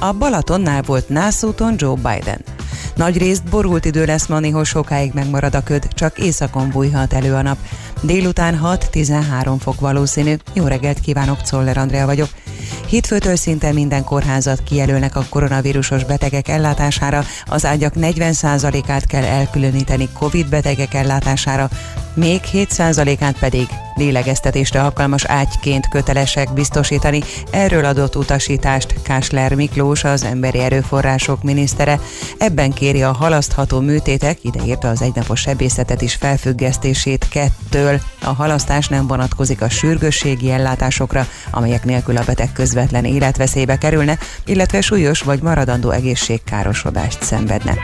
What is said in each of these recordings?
A Balatonnál volt nászúton Joe Biden. Nagy részt borult idő lesz ma, néhol sokáig megmarad a köd, csak északon bújhat elő a nap. Délután 6-13 fok valószínű. Jó reggelt kívánok, Czoller Andrea vagyok. Hétfőtől szinte minden kórházat kijelölnek a koronavírusos betegek ellátására, az ágyak 40%-át kell elkülöníteni COVID betegek ellátására, még 7%-át pedig lélegeztetésre alkalmas ágyként kötelesek biztosítani. Erről adott utasítást Kásler Miklós, az emberi erőforrások minisztere. Ebben kéri a halasztható műtétek, ideírta az egynapos sebészetet is felfüggesztését kettől. A halasztás nem vonatkozik a sürgősségi ellátásokra, amelyek nélkül a beteg közvetlen életveszélybe kerülne, illetve súlyos vagy maradandó egészségkárosodást szenvedne.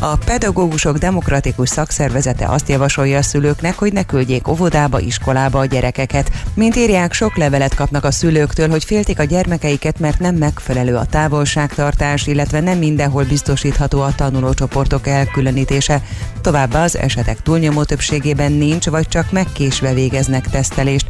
A pedagógusok demokratikus szakszervezete azt javasolja a szülőknek, hogy ne küldjék óvodába, iskolába a gyerekeket. Mint írják, sok levelet kapnak a szülőktől, hogy féltik a gyermekeiket, mert nem megfelelő a távolságtartás, illetve nem mindenhol biztosítható a tanulócsoportok elkülönítése. Továbbá az esetek túlnyomó többségében nincs, vagy csak megkésve végeznek tesztelést.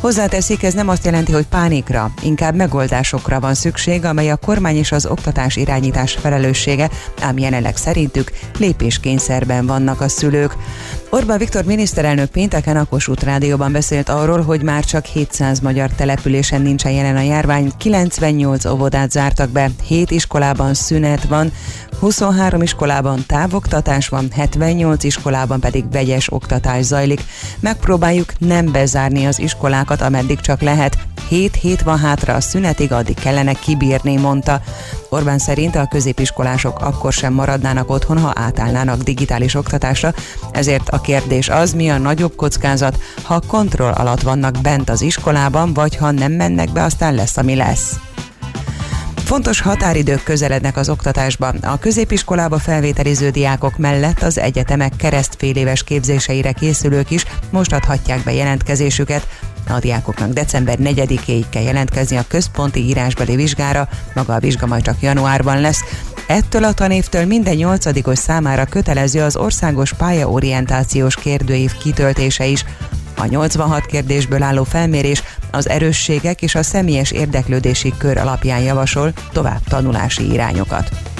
Hozzáteszik, ez nem azt jelenti, hogy pánikra, inkább megoldásokra van szükség, amely a kormány és az oktatás irányítás felelőssége, ám jelenleg szerintük lépéskényszerben vannak a szülők. Orbán Viktor miniszterelnök pénteken a Kossuth Rádióban beszélt arról, hogy már csak 700 magyar településen nincsen jelen a járvány, 98 óvodát zártak be, 7 iskolában szünet van, 23 iskolában távoktatás van, 78 iskolában pedig vegyes oktatás zajlik. Megpróbáljuk nem bezárni az iskolákat, ameddig csak lehet. 7 hét van hátra a szünetig, addig kellene kibírni, mondta. Orbán szerint a középiskolások akkor sem maradnának otthon, ha átállnának digitális oktatásra, ezért a kérdés az, mi a nagyobb kockázat, ha kontroll alatt vannak bent az iskolában, vagy ha nem mennek be, aztán lesz, ami lesz. Fontos határidők közelednek az oktatásba. A középiskolába felvételiző diákok mellett az egyetemek keresztféléves képzéseire készülők is most adhatják be jelentkezésüket. A diákoknak december 4-éig kell jelentkezni a központi írásbeli vizsgára, maga a vizsga majd csak januárban lesz. Ettől a tanévtől minden nyolcadikos számára kötelező az országos pályaorientációs kérdőív kitöltése is. A 86 kérdésből álló felmérés az erősségek és a személyes érdeklődési kör alapján javasol tovább tanulási irányokat.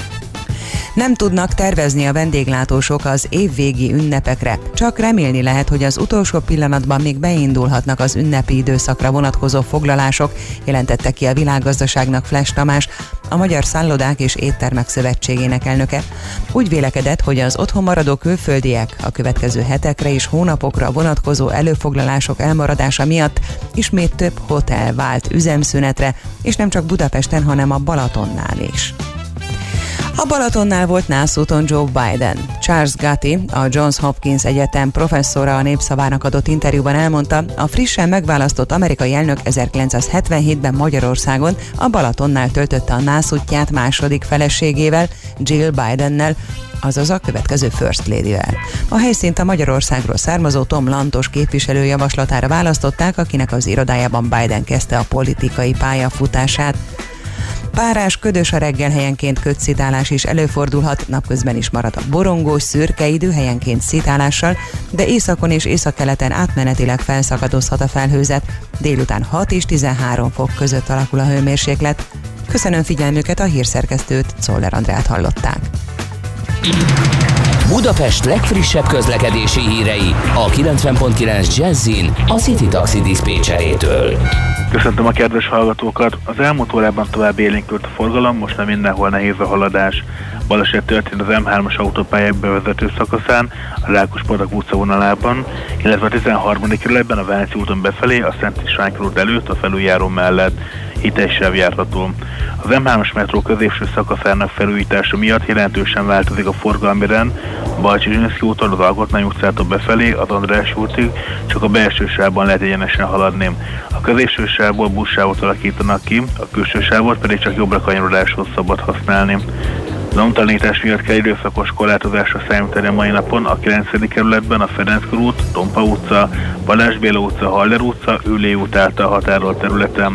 Nem tudnak tervezni a vendéglátósok az évvégi ünnepekre. Csak remélni lehet, hogy az utolsó pillanatban még beindulhatnak az ünnepi időszakra vonatkozó foglalások, jelentette ki a világgazdaságnak Flash Tamás, a Magyar Szállodák és Éttermek Szövetségének elnöke. Úgy vélekedett, hogy az otthon maradó külföldiek a következő hetekre és hónapokra vonatkozó előfoglalások elmaradása miatt ismét több hotel vált üzemszünetre, és nem csak Budapesten, hanem a Balatonnál is. A Balatonnál volt nászúton Joe Biden. Charles Gatti, a Johns Hopkins Egyetem professzora a Népszavának adott interjúban elmondta, a frissen megválasztott amerikai elnök 1977-ben Magyarországon a Balatonnál töltötte a nászútját második feleségével, Jill Bidennel, azaz a következő First Lady-vel. A helyszínt a Magyarországról származó Tom Lantos képviselő javaslatára választották, akinek az irodájában Biden kezdte a politikai pályafutását. Párás, ködös a reggel helyenként kötszitálás is előfordulhat, napközben is marad a borongós, szürke idő helyenként szitálással, de északon és északkeleten átmenetileg felszakadozhat a felhőzet. Délután 6 és 13 fok között alakul a hőmérséklet. Köszönöm figyelmüket, a hírszerkesztőt, Czoller Andrát hallották. Budapest legfrissebb közlekedési hírei a 90.9 Jazzin a City Taxi Dispécsejétől. Köszöntöm a kedves hallgatókat! Az elmúlt órában tovább élénkült a forgalom, most nem mindenhol nehéz a haladás. Baleset történt az M3-as autópályák bevezető szakaszán, a Rákos-Patak utca vonalában, illetve a 13. kerületben a Váci úton befelé, a Szent István előtt, a felüljáró mellett sem járható. Az M3-as metró középső szakaszának felújítása miatt jelentősen változik a forgalmi rend, Balcsi úton az Alkotmány utcától befelé, az András útig, csak a belső sávban lehet egyenesen haladni. A középső sávból buszsávot alakítanak ki, a külső sávot pedig csak jobbra kanyarodáshoz szabad használni. Lomtalanítás miatt kell időszakos korlátozásra számítani a mai napon a 9. kerületben a Ferenc út, Tompa utca, Balázs Béla utca, Haller utca, Ülé út által határolt területen.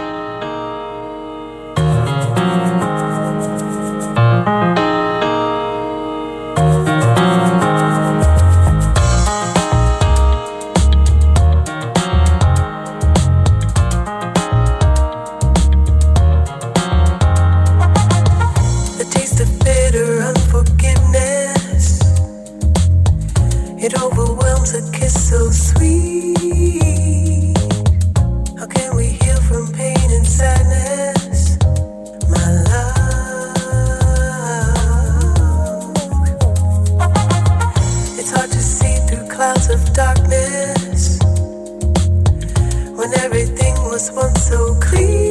was so clean.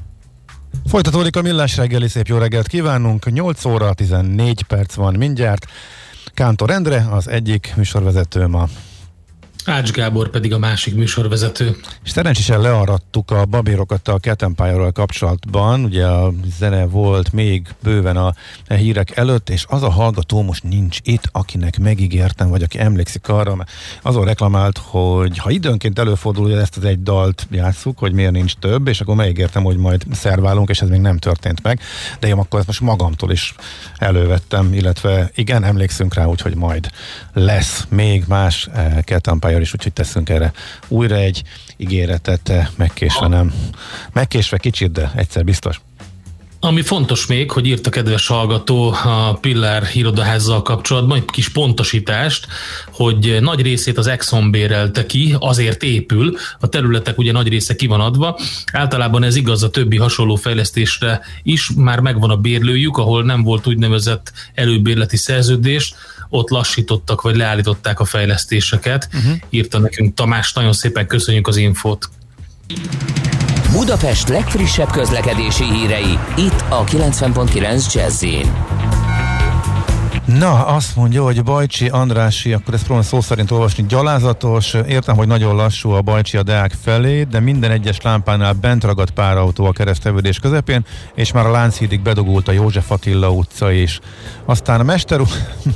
Folytatódik a millás reggeli, szép jó reggelt kívánunk. 8 óra 14 perc van mindjárt. Kántor Endre, az egyik műsorvezető ma. Ács Gábor pedig a másik műsorvezető. És szerencsésen learadtuk a babérokat a Empire-ral kapcsolatban, ugye a zene volt még bőven a hírek előtt, és az a hallgató most nincs itt, akinek megígértem, vagy aki emlékszik arra, mert azon reklamált, hogy ha időnként előfordul, hogy ezt az egy dalt játsszuk, hogy miért nincs több, és akkor megígértem, hogy majd szerválunk, és ez még nem történt meg, de én akkor ezt most magamtól is elővettem, illetve igen, emlékszünk rá, úgyhogy majd lesz még más eh, Fire is, úgyhogy teszünk erre újra egy ígéretet, megkésve nem. Megkésve kicsit, de egyszer biztos. Ami fontos még, hogy írt a kedves hallgató a Pillár irodaházzal kapcsolatban egy kis pontosítást, hogy nagy részét az Exxon bérelte ki, azért épül, a területek ugye nagy része ki van adva. Általában ez igaz a többi hasonló fejlesztésre is, már megvan a bérlőjük, ahol nem volt úgynevezett előbérleti szerződés, ott lassítottak, vagy leállították a fejlesztéseket. Uh-huh. Írta nekünk Tamás, nagyon szépen köszönjük az infót. Budapest legfrissebb közlekedési hírei, itt a 90.9 jazz Na, azt mondja, hogy Bajcsi Andrási, akkor ezt próbálom szó szerint olvasni, gyalázatos, értem, hogy nagyon lassú a Bajcsi a Deák felé, de minden egyes lámpánál bent ragadt pár autó a keresztevődés közepén, és már a Lánchídig bedugult a József Attila utca is. Aztán a Mester,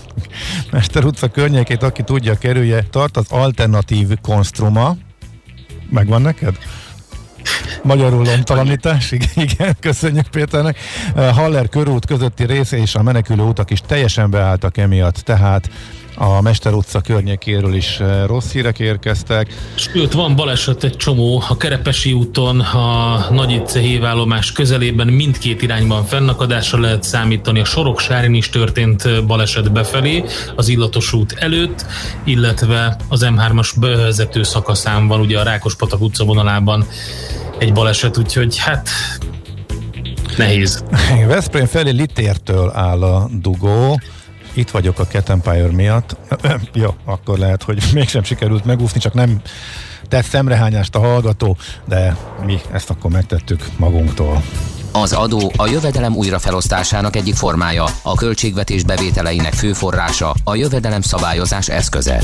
Mester utca környékét, aki tudja, kerülje, tart az alternatív konstruma. Megvan neked? Magyarul lomtalanítás, igen, köszönjük Péternek. Haller körút közötti része és a menekülő utak is teljesen beálltak emiatt, tehát a Mester utca környékéről is eh, rossz hírek érkeztek. Sőt, van baleset egy csomó a Kerepesi úton, a Nagyice hívállomás közelében mindkét irányban fennakadásra lehet számítani. A Soroksárin is történt eh, baleset befelé, az Illatos út előtt, illetve az M3-as bevezető szakaszán van ugye a Rákospatak utca vonalában egy baleset, úgyhogy hát nehéz. Veszprém felé Litértől áll a dugó itt vagyok a Cat Empire miatt. Jó, akkor lehet, hogy mégsem sikerült megúszni, csak nem tett szemrehányást a hallgató, de mi ezt akkor megtettük magunktól. Az adó a jövedelem újrafelosztásának egyik formája, a költségvetés bevételeinek fő forrása, a jövedelem szabályozás eszköze.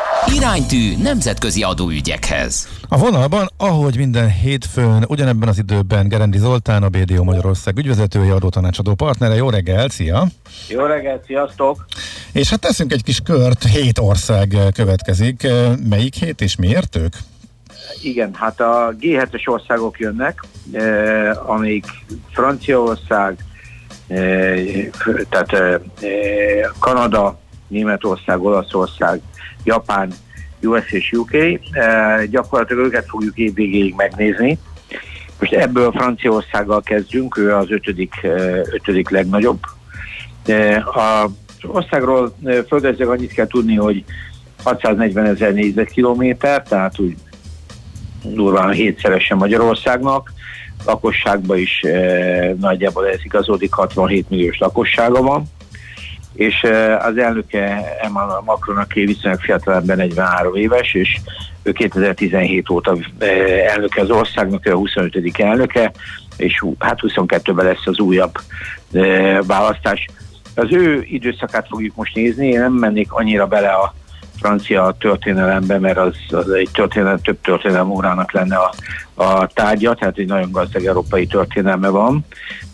Iránytű nemzetközi adóügyekhez. A vonalban, ahogy minden hétfőn, ugyanebben az időben Gerendi Zoltán, a BDO Magyarország ügyvezetője, adótanácsadó partnere. Jó reggel, szia! Jó reggel, sziasztok! És hát teszünk egy kis kört, hét ország következik. Melyik hét és miért ők? Igen, hát a G7-es országok jönnek, eh, amik Franciaország, eh, tehát eh, Kanada, Németország, Olaszország, Japán, US és UK. E, gyakorlatilag őket fogjuk évvégéig megnézni. Most ebből Franciaországgal kezdünk, ő az ötödik, e, ötödik legnagyobb. E, az országról földrajzilag annyit kell tudni, hogy 640 ezer négyzetkilométer, tehát úgy durván hétszeresen Magyarországnak, lakosságban is nagyjából ez igazodik, 67 milliós lakossága van és az elnöke Emmanuel Macron, aki viszonylag fiatalember 43 éves, és ő 2017 óta elnöke az országnak, a 25. elnöke, és hát 22-ben lesz az újabb választás. Az ő időszakát fogjuk most nézni, én nem mennék annyira bele a francia történelembe, mert az, az egy történelem, több történelem órának lenne a, a tárgya, tehát egy nagyon gazdag európai történelme van.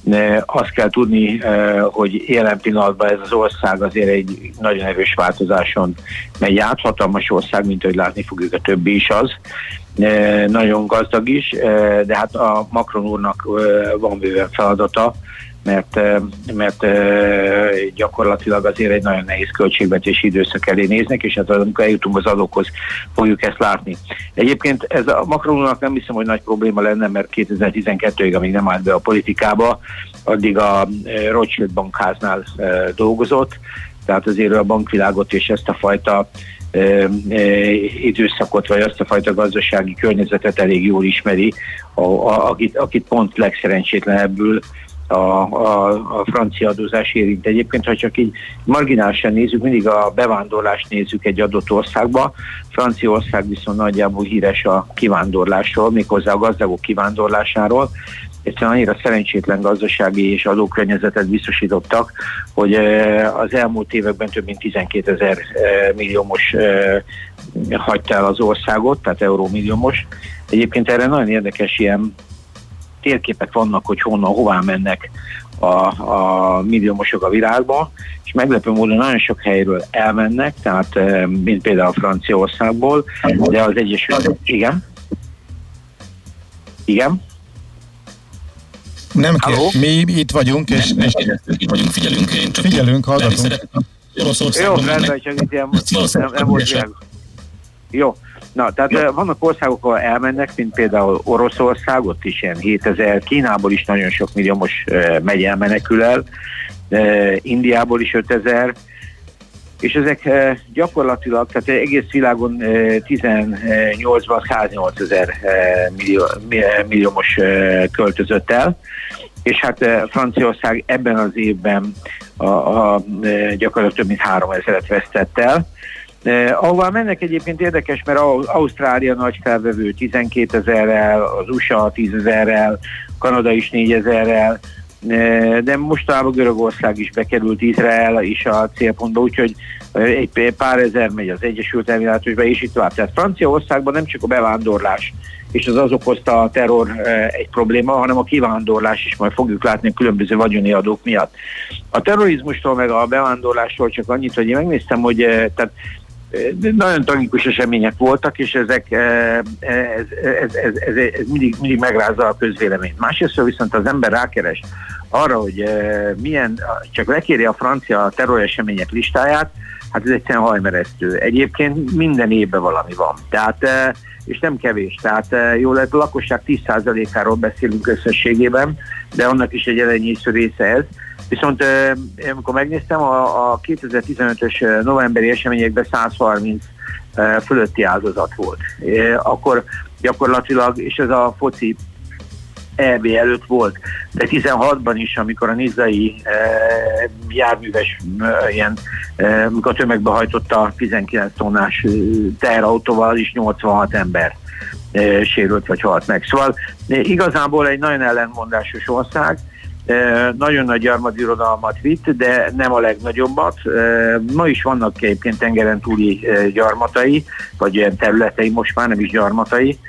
De azt kell tudni, eh, hogy jelen pillanatban ez az ország azért egy nagyon erős változáson megy át, hatalmas ország, mint ahogy látni fogjuk, a többi is az. Eh, nagyon gazdag is, eh, de hát a Macron úrnak van bőven feladata, mert, mert gyakorlatilag azért egy nagyon nehéz költségvetési időszak elé néznek, és hát amikor eljutunk az adókhoz, fogjuk ezt látni. Egyébként ez a Macronnak nem hiszem, hogy nagy probléma lenne, mert 2012-ig, amíg nem állt be a politikába, addig a Rothschild bankháznál dolgozott, tehát azért a bankvilágot és ezt a fajta időszakot, vagy azt a fajta gazdasági környezetet elég jól ismeri, a, a, akit, akit pont legszerencsétlenebbül a, a, a francia adózás érint. Egyébként, ha csak így marginálisan nézzük, mindig a bevándorlást nézzük egy adott országba. Franciaország viszont nagyjából híres a kivándorlásról, méghozzá a gazdagok kivándorlásáról. Egyszerűen annyira szerencsétlen gazdasági és adókörnyezetet biztosítottak, hogy az elmúlt években több mint 12 ezer milliómos hagyta el az országot, tehát eurómilliómos. Egyébként erre nagyon érdekes ilyen térképek vannak, hogy honnan, hová mennek a, a milliómosok a világba, és meglepő módon nagyon sok helyről elmennek, tehát eh, mint például Franciaországból, de az Egyesült... Igen? Igen? Nem kér, mi itt vagyunk, és, és itt vagyunk, figyelünk, én csak figyelünk, hallgatunk. Jó, rendben, csak itt ilyen, nem, nem volt Jó, Na, tehát ja. vannak országok, ahol elmennek, mint például Oroszország, ott is ilyen 7000, Kínából is nagyon sok milliómos megy el, menekül el, Indiából is 5000, és ezek gyakorlatilag, tehát egész világon 18-ban 108 ezer millió, milliómos költözött el, és hát Franciaország ebben az évben a, a, gyakorlatilag több mint 3 ezeret vesztett el, Eh, ahová mennek egyébként érdekes, mert Ausztrália nagy felvevő 12 ezerrel, az USA 10 ezerrel, Kanada is 4 ezerrel, de mostanában Görögország is bekerült, Izrael is a célpontba, úgyhogy egy pár ezer megy az Egyesült Emirátusba, és itt tovább. Tehát Franciaországban nem csak a bevándorlás és az az okozta a terror egy probléma, hanem a kivándorlás is majd fogjuk látni a különböző vagyoni adók miatt. A terrorizmustól meg a bevándorlásról csak annyit, hogy én megnéztem, hogy tehát nagyon tragikus események voltak, és ezek ez, ez, ez, ez, ez mindig, mindig megrázza a közvéleményt. Másrészt viszont az ember rákeres arra, hogy milyen, csak lekéri a francia terroresemények listáját, hát ez egyszerűen hajmeresztő. Egyébként minden évben valami van. Tehát és nem kevés. Tehát jól lehet, a lakosság 10%-áról beszélünk összességében, de annak is egy elenyésző része ez. Viszont amikor megnéztem, a, a 2015-ös novemberi eseményekben 130 fölötti áldozat volt. Akkor gyakorlatilag, és ez a foci EB előtt volt, de 16-ban is, amikor a nizai e, járműves e, ilyen, e, amikor tömegbe hajtotta 19 tonnás teherautóval is 86 ember e, sérült vagy halt meg. Szóval e, igazából egy nagyon ellenmondásos ország, nagyon nagy gyarmatirodalmat vitt, de nem a legnagyobbat. Ma is vannak egyébként tengeren túli gyarmatai, vagy ilyen területei, most már nem is gyarmatai.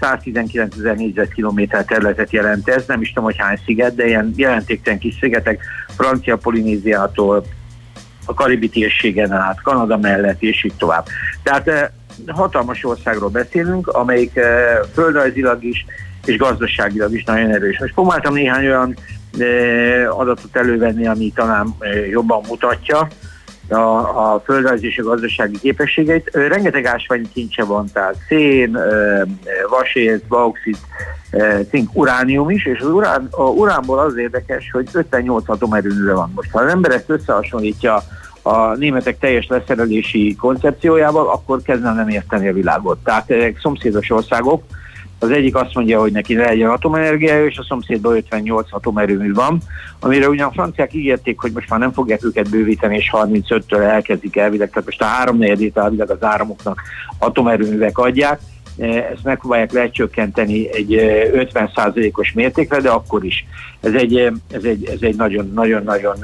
119 ezer négyzetkilométer területet jelent ez, nem is tudom, hogy hány sziget, de ilyen jelentéktelen kis szigetek, Francia Polinéziától, a Karibi térségen át, Kanada mellett, és így tovább. Tehát hatalmas országról beszélünk, amelyik földrajzilag is, és gazdaságilag is nagyon erős. Most próbáltam néhány olyan adatot elővenni, ami talán jobban mutatja a, a földrajzi és a gazdasági képességeit. Rengeteg ásványi kincse van, tehát szén, vasérc, bauxit, cink, uránium is, és az urán, a uránból az érdekes, hogy 58 atomerőműve van. Most ha az ember ezt összehasonlítja a németek teljes leszerelési koncepciójával, akkor kezdem nem érteni a világot. Tehát ezek szomszédos országok, az egyik azt mondja, hogy neki legyen atomenergia, és a szomszédban 58 atomerőmű van, amire ugyan a franciák ígérték, hogy most már nem fogják őket bővíteni, és 35-től elkezdik elvileg, tehát most a háromnegyedét elvileg az áramoknak atomerőművek adják, e, ezt megpróbálják lecsökkenteni egy 50%-os e, mértékre, de akkor is. Ez egy, e, ez egy, ez egy nagyon, nagyon, nagyon,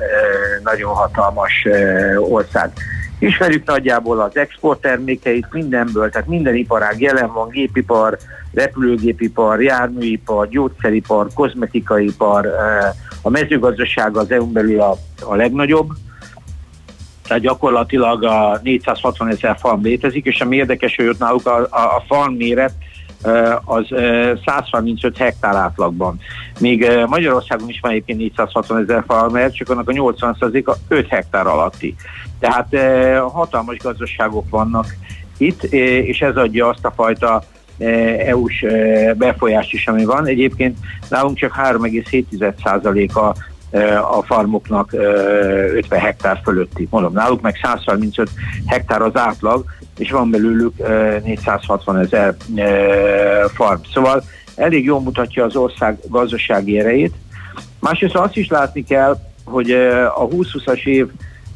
nagyon hatalmas ország. Ismerjük nagyjából az exporttermékeit mindenből, tehát minden iparág jelen van, gépipar, repülőgépipar, járműipar, gyógyszeripar, kozmetikaipar, eh, a mezőgazdaság az EU-n belül a, a legnagyobb, tehát gyakorlatilag a 460 ezer farm létezik, és ami érdekes, hogy ott náluk a, a, a farm méret eh, az 135 eh, hektár átlagban. Míg Magyarországon is van egyébként 460 ezer farmer, csak annak a 80 a 5 hektár alatti. Tehát hatalmas gazdaságok vannak itt, és ez adja azt a fajta EU-s befolyás is, ami van. Egyébként nálunk csak 3,7%-a a farmoknak 50 hektár fölötti. Mondom, náluk meg 135 hektár az átlag, és van belőlük 460 ezer farm. Szóval elég jól mutatja az ország gazdasági erejét. Másrészt azt is látni kell, hogy a 20-20-as év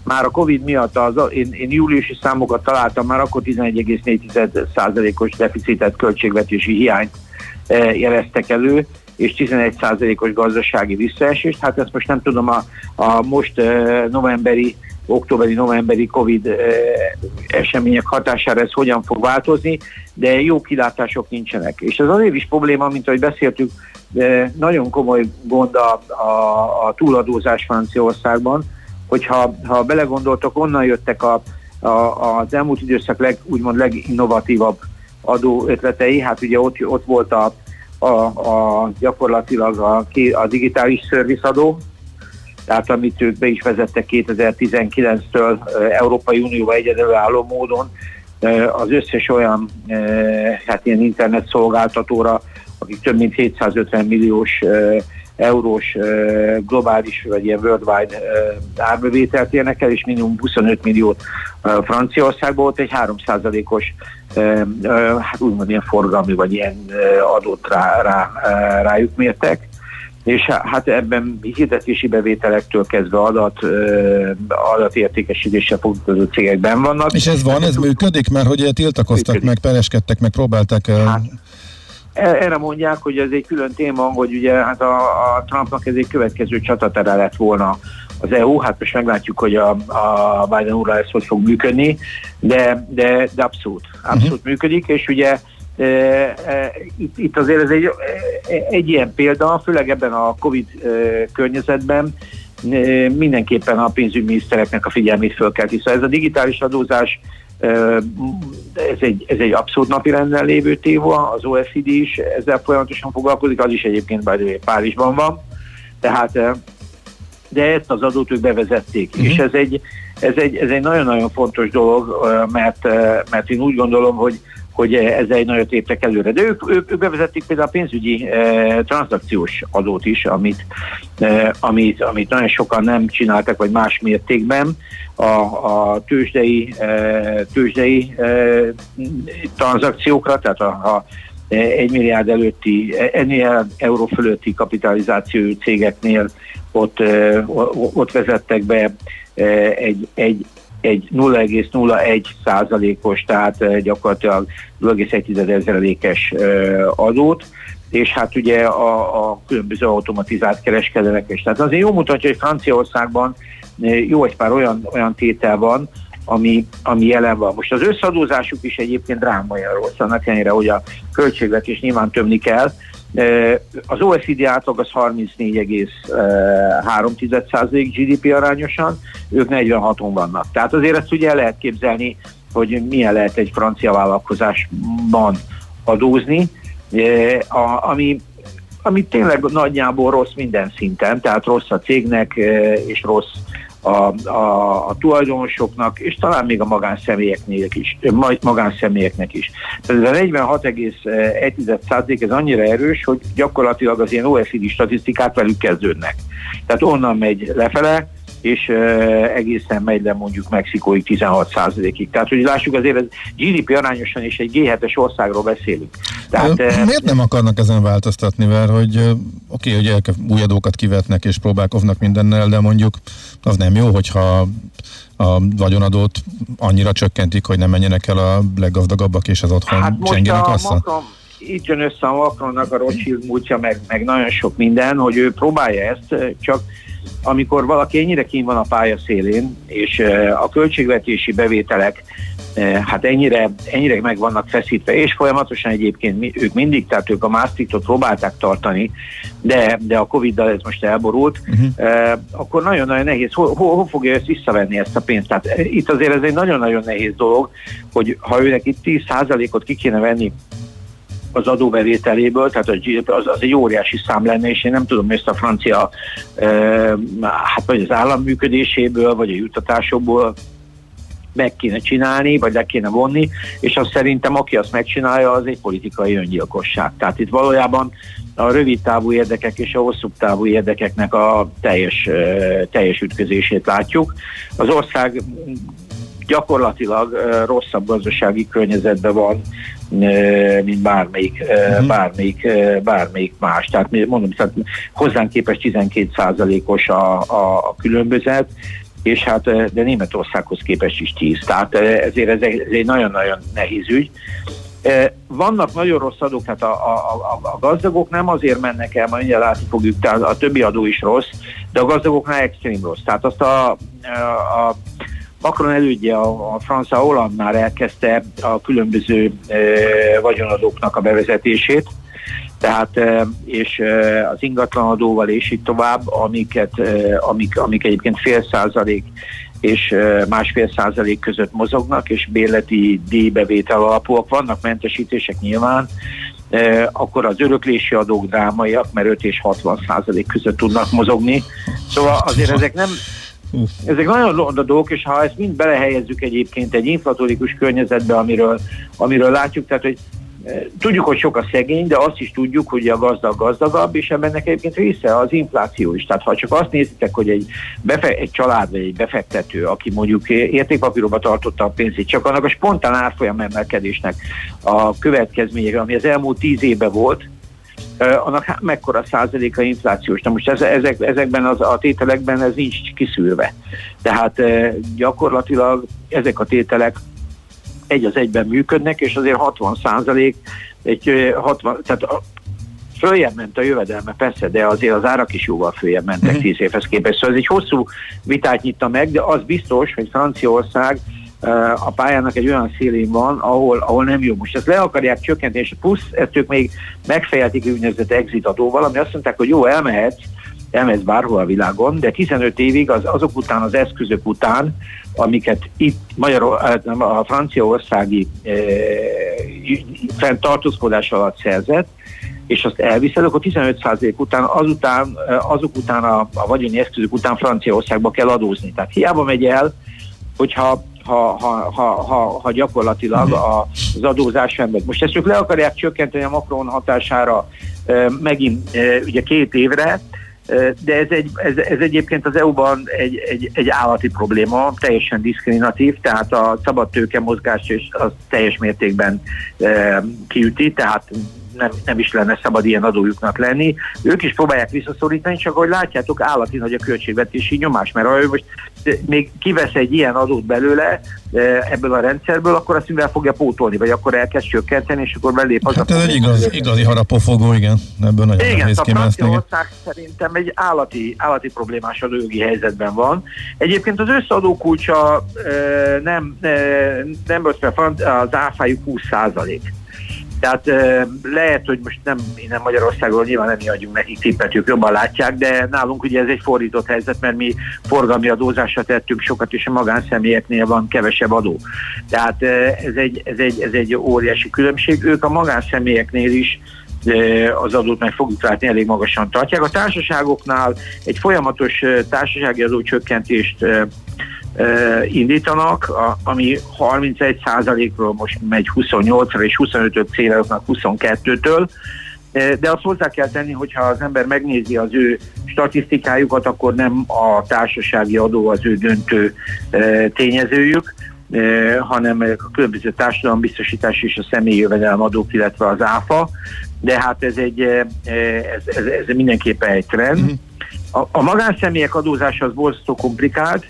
már a Covid miatt az, én, én júliusi számokat találtam, már akkor 11,4%-os deficitet, költségvetési hiányt e, jeleztek elő, és 11%-os gazdasági visszaesést. Hát ezt most nem tudom a, a most e, novemberi, októberi-novemberi Covid e, események hatására ez hogyan fog változni, de jó kilátások nincsenek. És ez azért is probléma, mint ahogy beszéltük, nagyon komoly gond a, a, a túladózás Franciaországban, hogyha ha belegondoltok, onnan jöttek a, a, az elmúlt időszak leg, úgymond leginnovatívabb adó ötletei, hát ugye ott, ott volt a, a, a gyakorlatilag a, a digitális szervizadó, tehát amit ők be is vezettek 2019-től Európai Unióba egyedülálló módon, az összes olyan hát ilyen internet szolgáltatóra, akik több mint 750 milliós eurós globális vagy ilyen worldwide árbevételt érnek el, és minimum 25 milliót Franciaországban volt egy 3%-os hát úgymond ilyen forgalmi vagy ilyen adót rá, rá, rájuk mértek és hát ebben hirdetési bevételektől kezdve adat, adatértékesítéssel foglalkozó cégekben vannak. És ez van, ez működik? Mert hogy tiltakoztak működik. meg, pereskedtek meg, próbálták hát, erre mondják, hogy ez egy külön téma, hogy ugye hát a, a Trumpnak ez egy következő csatatere lett volna az EU, hát most meglátjuk, hogy a, a Biden úrra ez hogy fog működni, de, de, de abszolút, abszolút uh-huh. működik, és ugye e, e, itt, itt azért ez egy, e, egy ilyen példa, főleg ebben a Covid e, környezetben, e, mindenképpen a pénzügyminisztereknek a figyelmét föl kell, hiszen ez a digitális adózás ez egy, ez egy abszolút napi renden lévő téma, az OECD is ezzel folyamatosan foglalkozik, az is egyébként bár Párizsban van, tehát de ezt az adót ők bevezették, uh-huh. és ez egy, ez egy, ez egy nagyon-nagyon fontos dolog, mert, mert én úgy gondolom, hogy hogy ez egy nagyot léptek előre. De ők, ők, ők bevezették például a pénzügyi e, tranzakciós adót is, amit, e, amit, amit nagyon sokan nem csináltak, vagy más mértékben. A, a tőzsdei, e, tőzsdei e, tranzakciókra, tehát a, a egy milliárd előtti, ennél euró fölötti kapitalizációjú cégeknél ott, ott vezettek be egy, egy egy 0,01 százalékos, tehát gyakorlatilag 0,1 százalékes adót, és hát ugye a, a különböző automatizált kereskedelek is. Tehát azért jó mutatja, hogy Franciaországban jó egy pár olyan, olyan tétel van, ami, ami jelen van. Most az összadózásuk is egyébként drámai rossz, annak ellenére, hogy a költségvetés nyilván tömni kell, az OECD átlag az 34,3% GDP arányosan, ők 46-on vannak. Tehát azért ezt ugye el lehet képzelni, hogy milyen lehet egy francia vállalkozásban adózni, ami, ami tényleg nagyjából rossz minden szinten, tehát rossz a cégnek, és rossz a, a, a tulajdonosoknak, és talán még a magánszemélyeknek is. Magánszemélyeknek is. Tehát ez a 46,1% ez annyira erős, hogy gyakorlatilag az ilyen OECD statisztikák velük kezdődnek. Tehát onnan megy lefele, és egészen megy le mondjuk Mexikóig 16%-ig. Tehát, hogy lássuk, azért ez GDP arányosan is egy G7-es országról beszélünk. Tehát, Miért nem akarnak ezen változtatni, mert hogy oké, okay, hogy elke, új adókat kivetnek és próbálkoznak mindennel, de mondjuk az nem jó, hogyha a vagyonadót annyira csökkentik, hogy nem menjenek el a leggazdagabbak és az otthon hát csengjenek a Macron, itt jön össze a Macronnak a Rothschild múltja, meg, meg nagyon sok minden, hogy ő próbálja ezt, csak amikor valaki ennyire kín van a pálya szélén, és a költségvetési bevételek hát ennyire, ennyire meg vannak feszítve, és folyamatosan egyébként ők mindig, tehát ők a Maastrichtot próbálták tartani, de, de a Covid-dal ez most elborult, uh-huh. akkor nagyon-nagyon nehéz, hol, hol, hol fogja ezt visszavenni ezt a pénzt? Tehát itt azért ez egy nagyon-nagyon nehéz dolog, hogy ha őnek itt 10%-ot ki kéne venni az adóbevételéből, tehát az, az egy óriási szám lenne, és én nem tudom, hogy ezt a francia, e, hát vagy az állam működéséből, vagy a juttatásokból meg kéne csinálni, vagy le kéne vonni, és azt szerintem, aki azt megcsinálja, az egy politikai öngyilkosság. Tehát itt valójában a rövid távú érdekek és a hosszú távú érdekeknek a teljes, teljes ütközését látjuk. Az ország gyakorlatilag rosszabb gazdasági környezetben van, mint bármelyik, uh-huh. bármelyik, bármelyik más. Tehát mondom, tehát hozzánk képest 12%-os a, a, a különbözet, és hát de Németországhoz képest is 10. Tehát ezért ez egy, ez egy nagyon-nagyon nehéz ügy. Vannak nagyon rossz adók, tehát a, a, a, a gazdagok nem azért mennek el, majd mindjárt látni fogjuk, tehát a többi adó is rossz, de a gazdagoknál extrém rossz. Tehát azt a, a, a Macron elődje, a, a Francia Hollande már elkezdte a különböző e, vagyonadóknak a bevezetését, tehát és az ingatlanadóval és így tovább, amiket, amik, amik egyébként fél százalék és másfél százalék között mozognak, és bérleti díjbevétel alapúak. Vannak mentesítések nyilván, akkor az öröklési adók drámaiak, mert 5 és 60 százalék között tudnak mozogni. Szóval azért ezek nem, ezek nagyon dolgok, és ha ezt mind belehelyezzük egyébként egy inflatórikus környezetbe, amiről, amiről látjuk, tehát hogy e, Tudjuk, hogy sok a szegény, de azt is tudjuk, hogy a gazdag gazdagabb, és ebben egyébként része az infláció is. Tehát ha csak azt nézitek, hogy egy, befe- egy család vagy egy befektető, aki mondjuk értékpapíróba tartotta a pénzét, csak annak a spontán árfolyam emelkedésnek a következménye, ami az elmúlt tíz évben volt, annak mekkora százaléka inflációs. Na most ez, ezek, ezekben az, a tételekben ez nincs kiszűrve. Tehát gyakorlatilag ezek a tételek egy az egyben működnek, és azért 60 százalék egy 60, tehát a, följebb ment a jövedelme, persze, de azért az árak is jóval följebb mentek uh-huh. tíz évhez képest. Szóval ez egy hosszú vitát nyitta meg, de az biztos, hogy Franciaország a pályának egy olyan szélén van, ahol, ahol nem jó. Most ezt le akarják csökkenteni, és plusz ezt ők még megfejeltik úgynevezett exit adóval, ami azt mondták, hogy jó, elmehetsz, elmehetsz bárhol a világon, de 15 évig az, azok után, az eszközök után, amiket itt Magyar, a franciaországi e, fenntartózkodás alatt szerzett, és azt elviszed, akkor 15% után, azután, azok után a, a vagyoni eszközök után Franciaországba kell adózni. Tehát hiába megy el, hogyha ha, ha, ha, ha, ha gyakorlatilag az adózás sem megy. Most ezt ők le akarják csökkenteni a Macron hatására megint ugye két évre, de ez, egy, ez, ez egyébként az EU-ban egy, egy, egy állati probléma, teljesen diszkriminatív, tehát a szabad tőke mozgás és az teljes mértékben e, kiüti, tehát nem, nem is lenne szabad ilyen adójuknak lenni. Ők is próbálják visszaszorítani, csak ahogy látjátok, állati nagy a költségvetési nyomás, mert ha ő most még kivesz egy ilyen adót belőle e, ebből a rendszerből, akkor azt mivel fogja pótolni, vagy akkor elkezd csökkenteni, és akkor belép az hát ez egy igaz, igazi harapófogó, igen. Ebből nagyon igen, nehéz Franciaország szerintem egy állati, állati problémás adójogi helyzetben van. Egyébként az összeadókulcsa e, nem, nem az áfájuk 20 százalék. Tehát lehet, hogy most nem innen Magyarországról nyilván nem mi adjunk nekik tippet, ők jobban látják, de nálunk ugye ez egy fordított helyzet, mert mi forgalmi adózásra tettünk sokat, és a magánszemélyeknél van kevesebb adó. Tehát ez egy, ez egy, ez egy óriási különbség. Ők a magánszemélyeknél is az adót meg fogjuk látni, elég magasan tartják. A társaságoknál egy folyamatos társasági adócsökkentést indítanak, ami 31%-ról most megy 28-ra és 25-öt céloznak 22-től, de azt hozzá kell tenni, hogyha az ember megnézi az ő statisztikájukat, akkor nem a társasági adó az ő döntő tényezőjük, hanem a különböző társadalombiztosítás és a személyi jövedelemadók, illetve az áfa, de hát ez, egy, ez, ez, ez mindenképpen egy trend. Mhm. A, a magánszemélyek adózása az borzasztó komplikált,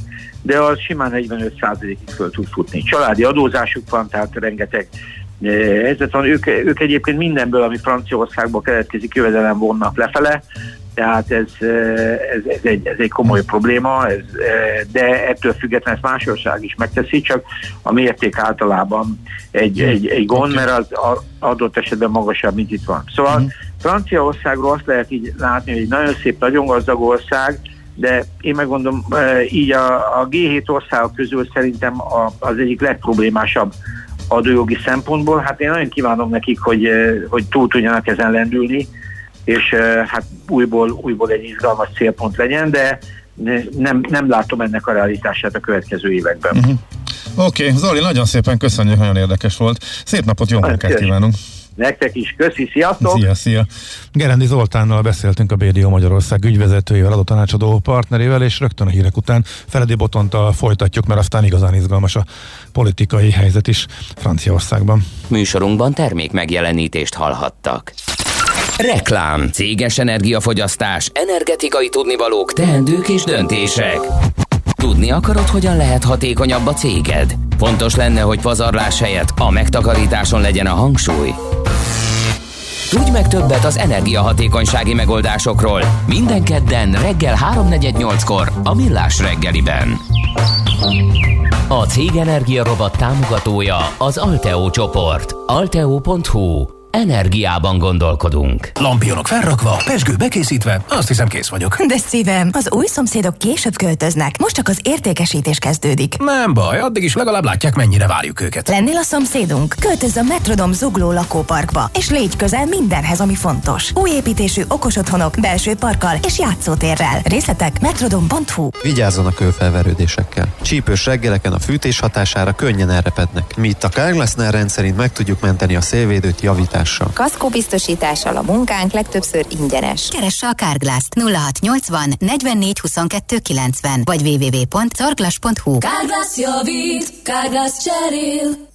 de az simán 45%-ig föl tud futni. Családi adózásuk van, tehát rengeteg helyzet van. Ők, ők egyébként mindenből, ami Franciaországból keletkezik, jövedelem vonnak lefele, tehát ez, ez, ez, egy, ez egy komoly probléma, ez, de ettől függetlenül ezt más ország is megteszi, csak a mérték általában egy, egy, egy gond, mert az adott esetben magasabb, mint itt van. Szóval uh-huh. Franciaországról azt lehet így látni, hogy egy nagyon szép, nagyon gazdag ország, de én megmondom, így a, a G7 országok közül szerintem a, az egyik legproblémásabb adójogi szempontból. Hát én nagyon kívánom nekik, hogy, hogy túl tudjanak ezen lendülni, és hát újból, újból egy izgalmas célpont legyen, de nem, nem látom ennek a realitását a következő években. Uh-huh. Oké, okay. Zoli, nagyon szépen köszönjük, nagyon érdekes volt. Szép napot, jó munkát kívánunk! Nektek is köszi, sziasztok! Szia, szia! Gerendi Zoltánnal beszéltünk a BDO Magyarország ügyvezetőjével, adó tanácsadó partnerével, és rögtön a hírek után Feledi Botontal folytatjuk, mert aztán igazán izgalmas a politikai helyzet is Franciaországban. Műsorunkban termék megjelenítést hallhattak. Reklám, céges energiafogyasztás, energetikai tudnivalók, teendők és döntések. Tudni akarod, hogyan lehet hatékonyabb a céged? Fontos lenne, hogy pazarlás helyett a megtakarításon legyen a hangsúly. Tudj meg többet az energiahatékonysági megoldásokról minden kedden reggel 3.48-kor a Millás reggeliben. A Cég Energia Robot támogatója az Alteo csoport. Alteo.hu energiában gondolkodunk. Lampionok felrakva, pesgő bekészítve, azt hiszem kész vagyok. De szívem, az új szomszédok később költöznek, most csak az értékesítés kezdődik. Nem baj, addig is legalább látják, mennyire várjuk őket. Lennél a szomszédunk? Költözz a Metrodom zugló lakóparkba, és légy közel mindenhez, ami fontos. Új építésű okos otthonok, belső parkkal és játszótérrel. Részletek metrodom.hu Vigyázzon a kőfelverődésekkel. Csípős reggeleken a fűtés hatására könnyen elrepednek. Mi itt a Kárglasznál rendszerint meg tudjuk menteni a szélvédőt javítás biztosítással. Kaszkó biztosítással a munkánk legtöbbször ingyenes. Keresse a Kárglászt 0680 44 22 90 vagy www.carglass.hu Kárglász javít, Kárglász cserél.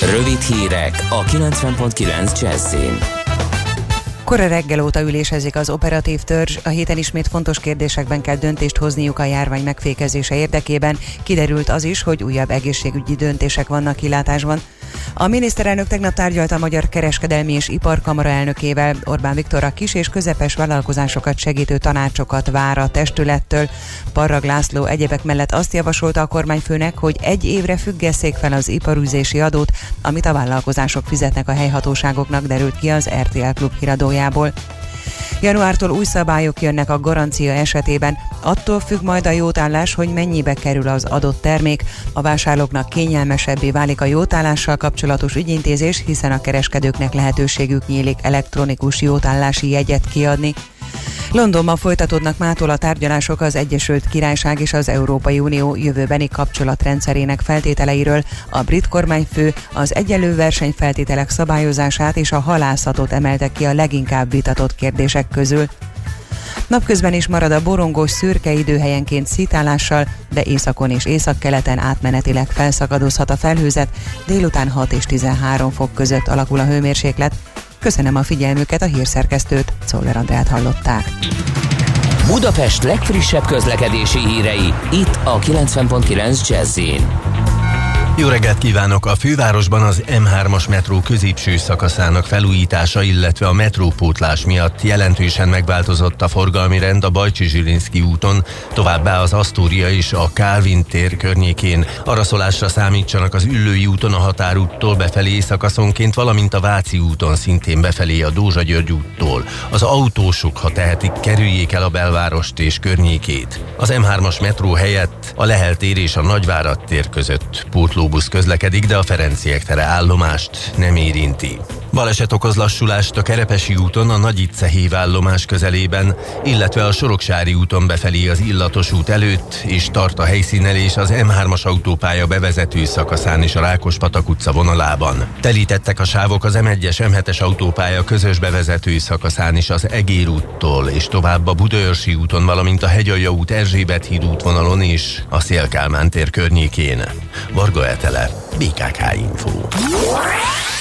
Rövid hírek a 90.9 Jazzin. Kora reggel óta ülésezik az operatív törzs, a héten ismét fontos kérdésekben kell döntést hozniuk a járvány megfékezése érdekében. Kiderült az is, hogy újabb egészségügyi döntések vannak kilátásban. A miniszterelnök tegnap tárgyalt a Magyar Kereskedelmi és Iparkamara elnökével. Orbán Viktor a kis és közepes vállalkozásokat segítő tanácsokat vár a testülettől. Parrag László egyebek mellett azt javasolta a kormányfőnek, hogy egy évre függesszék fel az iparűzési adót, amit a vállalkozások fizetnek a helyhatóságoknak, derült ki az RTL Klub híradójából. Januártól új szabályok jönnek a garancia esetében. Attól függ majd a jótállás, hogy mennyibe kerül az adott termék. A vásárlóknak kényelmesebbé válik a jótállással kapcsolatos ügyintézés, hiszen a kereskedőknek lehetőségük nyílik elektronikus jótállási jegyet kiadni. Londonban folytatódnak mától a tárgyalások az Egyesült Királyság és az Európai Unió jövőbeni kapcsolatrendszerének feltételeiről. A brit kormányfő az egyenlő versenyfeltételek szabályozását és a halászatot emelte ki a leginkább vitatott kérdések közül. Napközben is marad a borongós szürke időhelyenként szítálással, de északon és északkeleten átmenetileg felszakadozhat a felhőzet, délután 6 és 13 fok között alakul a hőmérséklet. Köszönöm a figyelmüket, a hírszerkesztőt, Czoller Andrát hallották. Budapest legfrissebb közlekedési hírei, itt a 90.9 jazz jó reggelt kívánok! A fővárosban az M3-as metró középső szakaszának felújítása, illetve a metrópótlás miatt jelentősen megváltozott a forgalmi rend a Bajcsi Zsilinszki úton, továbbá az Asztória és a Kálvin tér környékén. Araszolásra számítsanak az Üllői úton a határúttól befelé szakaszonként, valamint a Váci úton szintén befelé a Dózsa György úttól. Az autósok, ha tehetik, kerüljék el a belvárost és környékét. Az M3-as metró helyett a Lehel tér és a Nagyvárad tér között pótló autóbusz közlekedik, de a Ferenciek tere állomást nem érinti. Baleset okoz lassulást a Kerepesi úton a Nagyitce hívállomás közelében, illetve a Soroksári úton befelé az Illatos út előtt, és tart a helyszínelés az M3-as autópálya bevezető szakaszán és a Rákospatak utca vonalában. Telítettek a sávok az M1-es M7-es autópálya közös bevezető szakaszán is az Egér úttól, és tovább a Budaörsi úton, valamint a Hegyalja út Erzsébet híd útvonalon is, a Szélkálmán tér környékén. Varga Etele, BKK Info.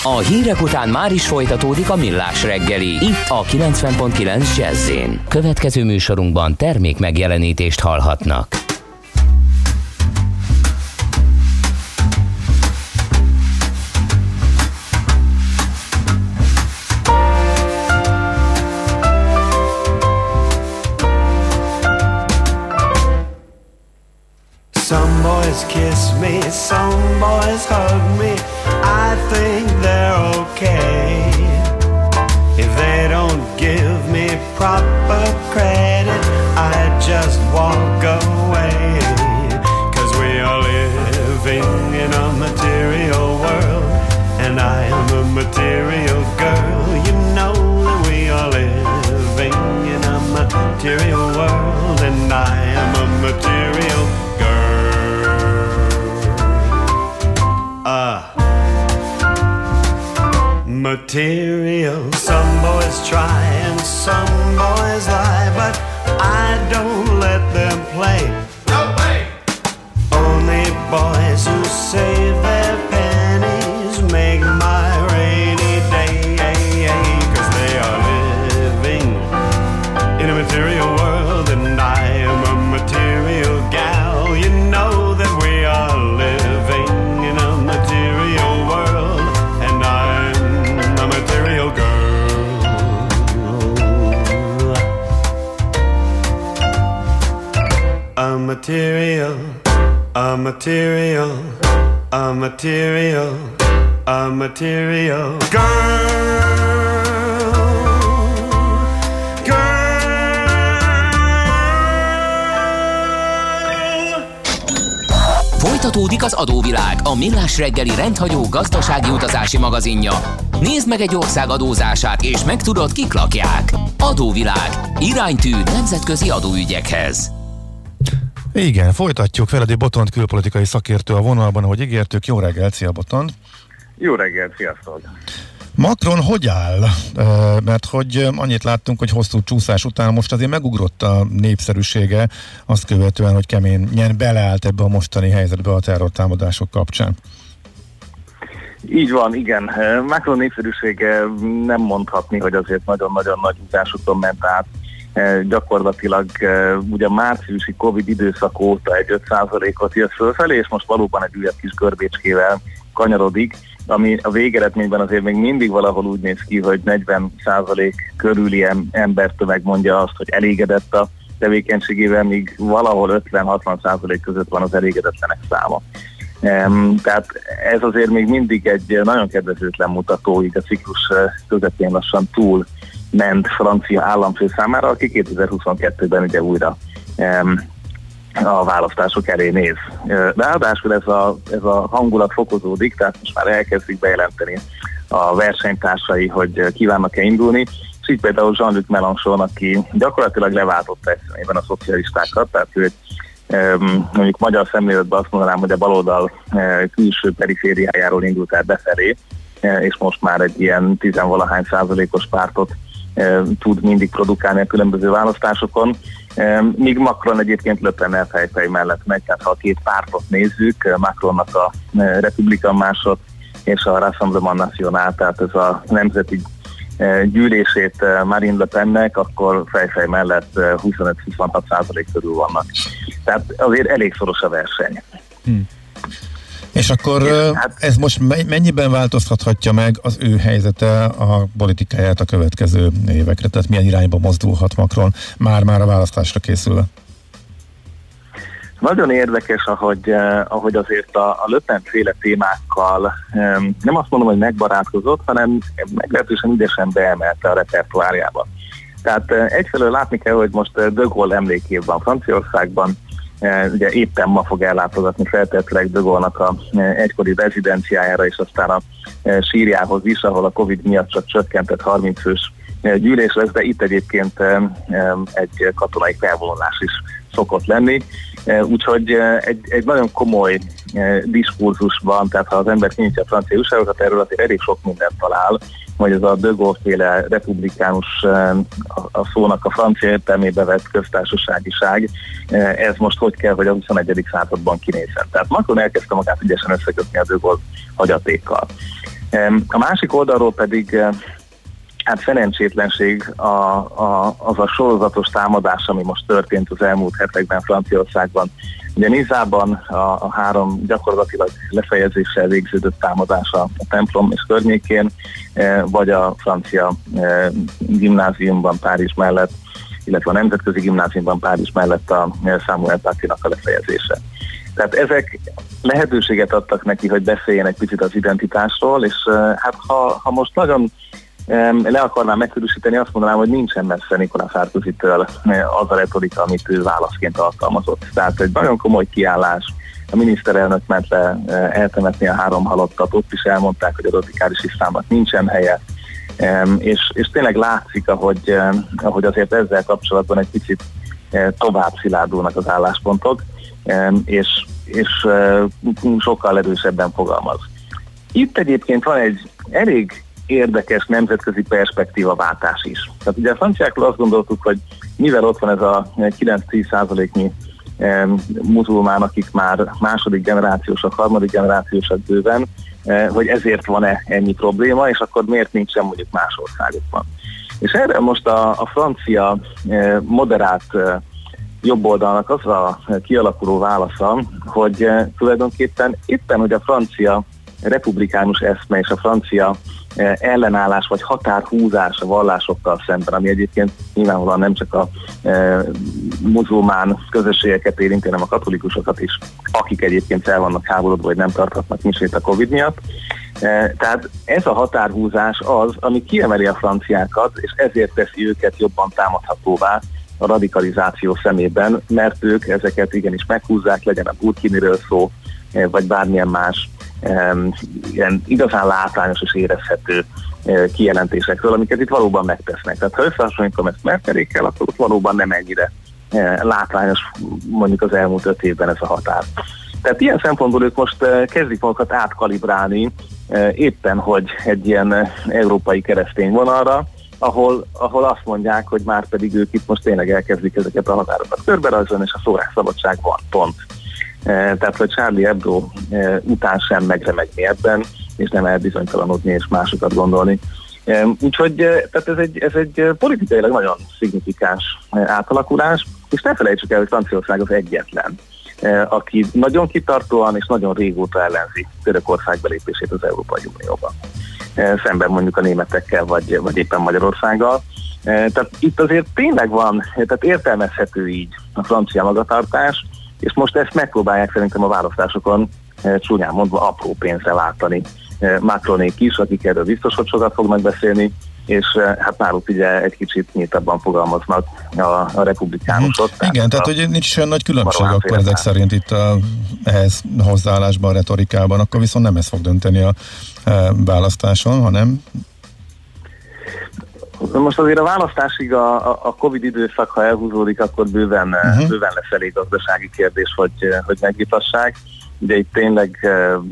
A hírek után már is folytatódik a millás reggeli, itt a 90.9 jazz Következő műsorunkban termék megjelenítést hallhatnak. Some boys kiss me, some boys hug me. I think they're okay. If they don't give me proper credit, I just walk away. Cause we are living in a material world, and I am a material girl. You know that we are living in a material world, and I am a material material. Some boys try and some boys lie, but I don't let them play. No way! Only boys who save their material, a material, a material, a material girl. Folytatódik az adóvilág, a millás reggeli rendhagyó gazdasági utazási magazinja. Nézd meg egy ország adózását, és megtudod, kik lakják. Adóvilág. Iránytű nemzetközi adóügyekhez. Igen, folytatjuk. Feledi Botont külpolitikai szakértő a vonalban, ahogy ígértük. Jó reggelt, szia Botont! Jó reggelt, sziasztok! Macron hogy áll? Mert hogy annyit láttunk, hogy hosszú csúszás után most azért megugrott a népszerűsége, azt követően, hogy keményen beleállt ebbe a mostani helyzetbe a terrortámadások kapcsán. Így van, igen. Macron népszerűsége nem mondhatni, hogy azért nagyon-nagyon nagy utásokon ment át. Gyakorlatilag ugye a márciusi Covid időszak óta egy 5%-ot jött fölfelé, és most valóban egy újabb kis görbécskével kanyarodik ami a végeredményben azért még mindig valahol úgy néz ki, hogy 40% körüli embertömeg mondja azt, hogy elégedett a tevékenységével, míg valahol 50-60% között van az elégedetlenek száma. Tehát ez azért még mindig egy nagyon kedvezőtlen mutató, így a ciklus közepén lassan túl ment francia államfő számára, aki 2022-ben ugye újra um, a választások elé néz. Ráadásul ez a, ez a hangulat fokozódik, tehát most már elkezdik bejelenteni a versenytársai, hogy kívánnak-e indulni, és így például Jean-Luc Mélenchon, aki gyakorlatilag leváltotta egyszerűen a szocialistákat, tehát ő mondjuk magyar szemléletben azt mondanám, hogy a baloldal külső perifériájáról indult el befelé, és most már egy ilyen tizenvalahány százalékos pártot tud mindig produkálni a különböző választásokon. Míg Macron egyébként Löpen fejfej mellett megy, tehát ha a két pártot nézzük, Macronnak a Republikan másod és a Rassemblement National, tehát ez a nemzeti gyűlését Marine Le Pennek, akkor fejfej mellett 25-26 százalék körül vannak. Tehát azért elég szoros a verseny. Hmm. És akkor hát, ez most mennyiben változtathatja meg az ő helyzete a politikáját a következő évekre? Tehát milyen irányba mozdulhat Macron már-már a választásra készül? Nagyon érdekes, ahogy, ahogy azért a, a Löpen féle témákkal nem azt mondom, hogy megbarátkozott, hanem meglehetősen ügyesen beemelte a repertoárjába. Tehát egyfelől látni kell, hogy most De Gaulle emlékév van Franciaországban, ugye éppen ma fog ellátogatni feltétlenül Dögolnak a e, egykori rezidenciájára, és aztán a e, sírjához is, ahol a Covid miatt csak csökkentett 30 fős gyűlés lesz, de itt egyébként egy katonai felvonulás is szokott lenni. Úgyhogy egy, egy nagyon komoly diskurzus van, tehát ha az ember kinyitja a francia újságokat, erről azért elég sok mindent talál, hogy ez a De Gaulle-féle republikánus a szónak a francia értelmébe vett köztársaságiság, ez most hogy kell, hogy a 21. században kinézzen. Tehát Macron elkezdte magát ügyesen összekötni a Gaulle hagyatékkal. A másik oldalról pedig hát szerencsétlenség a, a, az a sorozatos támadás, ami most történt az elmúlt hetekben Franciaországban. Ugye Nizában a, a három gyakorlatilag lefejezéssel végződött támadása a templom és környékén, e, vagy a francia e, gimnáziumban Párizs mellett, illetve a nemzetközi gimnáziumban Párizs mellett a Samuel Paty-nak a lefejezése. Tehát ezek lehetőséget adtak neki, hogy beszéljen egy picit az identitásról, és e, hát ha, ha most nagyon le akarnám megkörűsíteni, azt mondanám, hogy nincsen messze Nikolás Sárközitől eh, az a retorika, amit ő válaszként alkalmazott. Tehát egy nagyon komoly kiállás, a miniszterelnök ment le eh, eltemetni a három halottat, ott is elmondták, hogy a radikális iszlámnak nincsen helye, és, és tényleg látszik, ahogy, ahogy azért ezzel kapcsolatban egy picit eh, tovább szilárdulnak az álláspontok, és, és sokkal erősebben fogalmaz. Itt egyébként van egy elég érdekes nemzetközi perspektívaváltás is. Tehát ugye a franciákról azt gondoltuk, hogy mivel ott van ez a 9-10 százaléknyi muzulmán, akik már második generációsak, harmadik generációsak bőven, eh, hogy ezért van-e ennyi probléma, és akkor miért nincsen mondjuk más országokban. És erre most a, a francia eh, moderát eh, jobb oldalnak az a kialakuló válasza, hogy tulajdonképpen éppen, hogy a francia republikánus eszme és a francia E, ellenállás vagy határhúzás a vallásokkal szemben, ami egyébként nyilvánvalóan nem csak a e, muzulmán közösségeket érinti, hanem a katolikusokat is, akik egyébként el vannak háborodva, vagy nem tarthatnak misét a Covid miatt. E, tehát ez a határhúzás az, ami kiemeli a franciákat, és ezért teszi őket jobban támadhatóvá a radikalizáció szemében, mert ők ezeket igenis meghúzzák, legyen a burkiniről szó, vagy bármilyen más ilyen igazán látványos és érezhető e, kijelentésekről, amiket itt valóban megtesznek. Tehát ha összehasonlítom ezt Merkelékkel, akkor ott valóban nem ennyire látványos mondjuk az elmúlt öt évben ez a határ. Tehát ilyen szempontból ők most kezdik magukat átkalibrálni éppen, hogy egy ilyen európai keresztény vonalra, ahol, ahol azt mondják, hogy már pedig ők itt most tényleg elkezdik ezeket a határokat körberajzolni, és a szórásszabadság van, pont. Tehát, hogy Charlie Hebdo után sem megremegni ebben, és nem elbizonytalanodni és másokat gondolni. Úgyhogy tehát ez egy, ez egy politikailag nagyon szignifikáns átalakulás, és ne felejtsük el, hogy Franciaország az egyetlen, aki nagyon kitartóan és nagyon régóta ellenzi Törökország belépését az Európai Unióba. Szemben mondjuk a németekkel, vagy, vagy éppen Magyarországgal. Tehát itt azért tényleg van, tehát értelmezhető így a francia magatartás, és most ezt megpróbálják szerintem a választásokon csúnyán mondva apró pénzre váltani Macronék is, akik erről biztos, hogy sokat fognak beszélni, és hát náluk ugye egy kicsit nyíltabban fogalmaznak a, a republikánusok. Hmm. Igen, tehát, hogy nincs olyan nagy különbség akkor ezek szerint itt a, ehhez hozzáállásban, a retorikában, akkor viszont nem ez fog dönteni a e, választáson, hanem most azért a választásig a, a Covid időszak, ha elhúzódik, akkor bőven, uh-huh. bőven lesz elég gazdasági kérdés, hogy, hogy megvitassák. Ugye itt tényleg uh,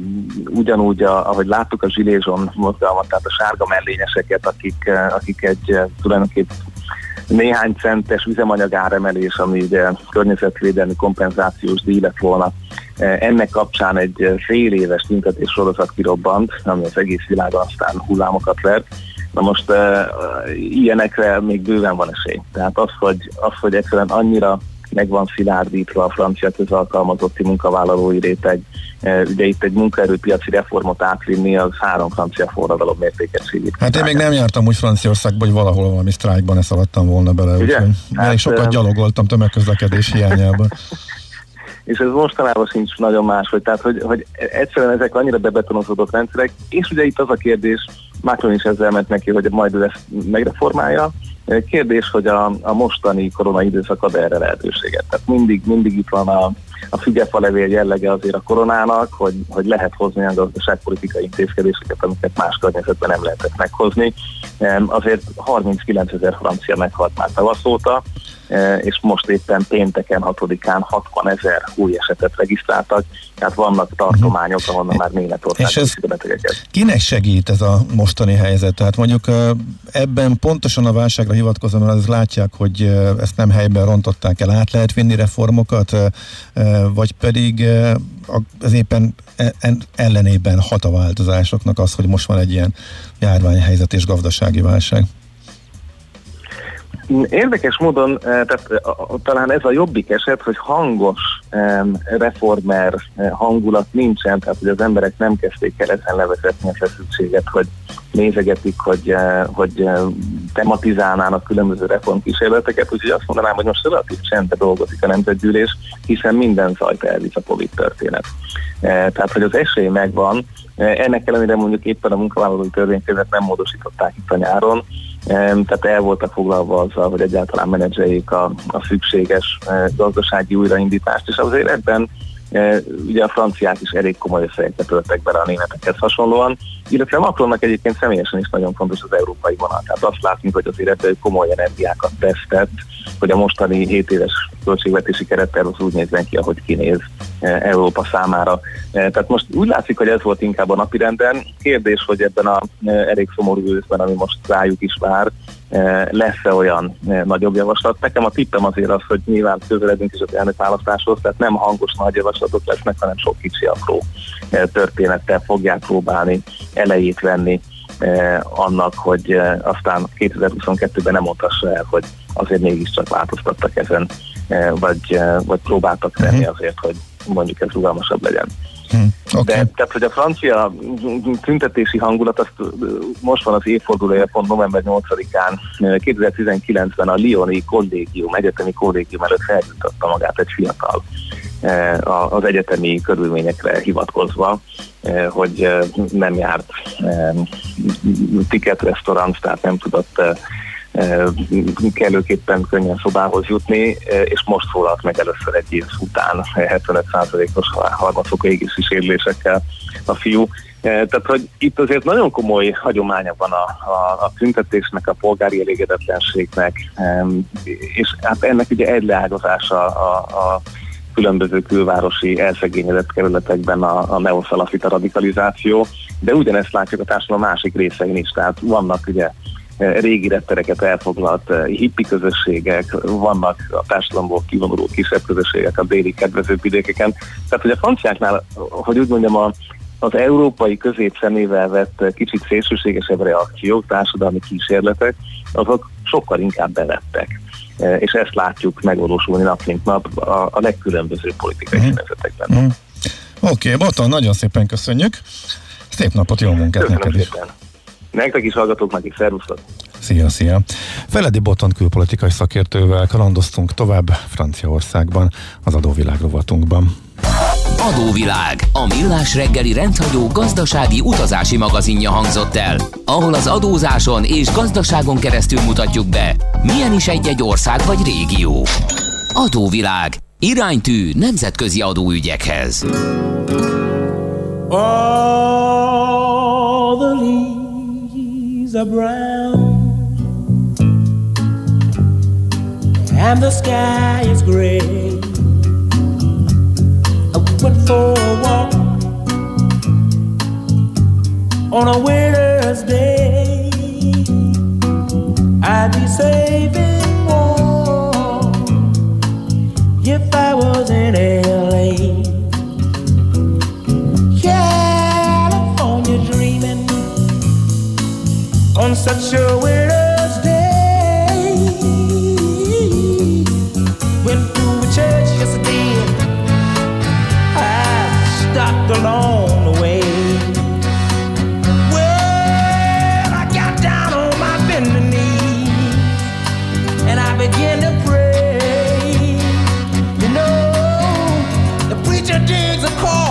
ugyanúgy, a, ahogy láttuk a zsilézson mozgalmat, tehát a sárga mellényeseket, akik, akik egy uh, tulajdonképp néhány centes üzemanyag áremelés, ami ugye környezetvédelmi kompenzációs díj lett volna. Ennek kapcsán egy fél éves tüntetés sorozat kirobbant, ami az egész világon aztán hullámokat vert. Na most uh, ilyenekre még bőven van esély. Tehát az, hogy, az, hogy egyszerűen annyira meg van szilárdítva a francia közalkalmazotti munkavállalói réteg. E, ugye itt egy munkaerőpiaci reformot átvinni, az három francia forradalom mértékegységét. Hát én még nem jártam úgy Franciaországban, hogy valahol valami sztrájkban ne szaladtam volna bele. Ugye? Úgyhogy hát, sokat gyalogoltam tömegközlekedés hiányában. és ez mostanában sincs nagyon más, hogy, tehát, hogy, hogy egyszerűen ezek annyira bebetonozódott rendszerek, és ugye itt az a kérdés, Macron is ezzel ment neki, hogy majd ezt megreformálja, Kérdés, hogy a, a mostani korona időszak ad erre lehetőséget. Tehát mindig, mindig itt van a, a fügefa jellege azért a koronának, hogy, hogy lehet hozni a gazdaságpolitikai intézkedéseket, amiket más környezetben nem lehetett meghozni. Azért 39 ezer francia meghalt már tavasz óta, e, és most éppen pénteken 6-án 60 ezer új esetet regisztráltak, tehát vannak tartományok, ahonnan már Németország és ez betegeket. Kinek segít ez a mostani helyzet? Tehát mondjuk ebben pontosan a válságra hivatkozom, mert az látják, hogy e, ezt nem helyben rontották el, át lehet vinni reformokat, vagy pedig az éppen ellenében hat a változásoknak az, hogy most van egy ilyen járványhelyzet és gazdasági válság. Érdekes módon, eh, tehát talán ez a jobbik eset, hogy hangos reformer eh, hangulat nincsen, tehát hogy az emberek nem kezdték el ezen levezetni a feszültséget, hogy nézegetik, hogy, eh, hogy tematizálnának különböző reformkísérleteket, úgyhogy azt mondanám, hogy most relatív csendbe dolgozik a nemzetgyűlés, hiszen minden zajt elvisz a Covid történet. Tehát, hogy az esély megvan, ennek ellenére mondjuk éppen a munkavállalói törvénykönyvet nem módosították itt a nyáron, tehát el voltak foglalva azzal, hogy egyáltalán menedzseljék a, a szükséges eh, gazdasági újraindítást, és azért ebben ugye a franciák is elég komoly összegeket töltek bele a németekhez hasonlóan, illetve Macronnak egyébként személyesen is nagyon fontos az európai vonal. Tehát azt látni, hogy azért ebből komoly energiákat tesztett, hogy a mostani 7 éves költségvetési kerettel az úgy nézzen ki, ahogy kinéz eh, Európa számára. Eh, tehát most úgy látszik, hogy ez volt inkább a napirenden. Kérdés, hogy ebben a elég szomorú őszben, ami most rájuk is vár, lesz-e olyan nagyobb javaslat. Nekem a tippem azért az, hogy nyilván közeledünk is az elnök választáshoz, tehát nem hangos nagy javaslatok lesznek, hanem sok kicsi apró történettel fogják próbálni elejét venni annak, hogy aztán 2022-ben nem mondhassa el, hogy azért mégiscsak változtattak ezen, eh, vagy, eh, vagy próbáltak tenni uh-huh. azért, hogy mondjuk ez rugalmasabb legyen. Hmm, okay. De tehát, hogy a francia tüntetési hangulat, azt most van az évfordulója pont november 8-án, 2019-ben a Lyoni kollégium, egyetemi kollégium előtt feljutotta magát egy fiatal az egyetemi körülményekre hivatkozva, hogy nem járt ticket restaurant, tehát nem tudott kellőképpen könnyen szobához jutni, és most szólalt meg először egy év után 75%-os harmadfokú égési sérülésekkel a fiú. Tehát, hogy itt azért nagyon komoly hagyománya van a, a, a tüntetésnek, a polgári elégedetlenségnek, és hát ennek ugye egy leágazása a, a különböző külvárosi elszegényedett kerületekben a, a neoszalafita radikalizáció, de ugyanezt látjuk a társadalom másik részein is, tehát vannak ugye régi rettereket elfoglalt hippi közösségek, vannak a társadalomból kivonuló kisebb közösségek a déli kedvező vidékeken. Tehát, hogy a franciáknál, hogy úgy mondjam, a, az európai közép szemével vett kicsit szélsőségesebb reakciók, társadalmi kísérletek, azok sokkal inkább bevettek. És ezt látjuk megvalósulni nap mint nap a, a legkülönbözőbb politikai uh-huh. Uh-huh. Oké, okay, Boton, nagyon szépen köszönjük. Szép napot, jó munkát Köszönöm neked szépen. Nektek is hallgatók, meg is szervusztok. Szia, szia. Feledi Boton külpolitikai szakértővel kalandoztunk tovább Franciaországban, az adóvilág rovatunkban. Adóvilág, a millás reggeli rendhagyó gazdasági utazási magazinja hangzott el, ahol az adózáson és gazdaságon keresztül mutatjuk be, milyen is egy-egy ország vagy régió. Adóvilág, iránytű nemzetközi adóügyekhez. The leaves are brown And the sky is gray I went for a walk on a winter's day. I'd be saving warm if I was in LA. Such a winter's day. Went to a church yesterday I stopped along the way. Well, I got down on my bending knee and I began to pray. You know, the preacher digs a call,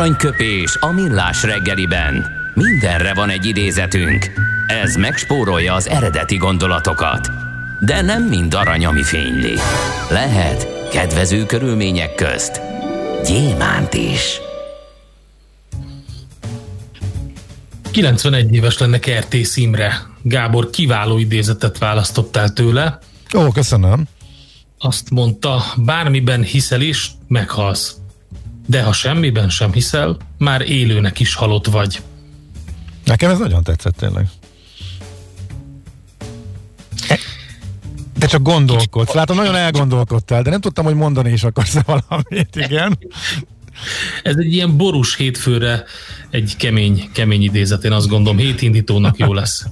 Aranyköpés a millás reggeliben. Mindenre van egy idézetünk. Ez megspórolja az eredeti gondolatokat. De nem mind arany, ami fényli. Lehet kedvező körülmények közt gyémánt is. 91 éves lenne Kertész Imre. Gábor, kiváló idézetet választottál tőle. Ó, köszönöm. Azt mondta, bármiben hiszel is, meghalsz. De ha semmiben sem hiszel, már élőnek is halott vagy. Nekem ez nagyon tetszett tényleg. Te csak gondolkodsz. Látom, nagyon elgondolkodtál, de nem tudtam, hogy mondani is akarsz valamit, igen. Ez egy ilyen borús hétfőre egy kemény, kemény idézet, én azt gondolom, hétindítónak jó lesz.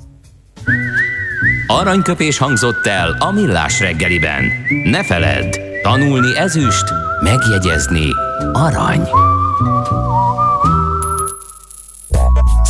Aranyköpés hangzott el a millás reggeliben. Ne feledd, tanulni ezüst, megjegyezni arany.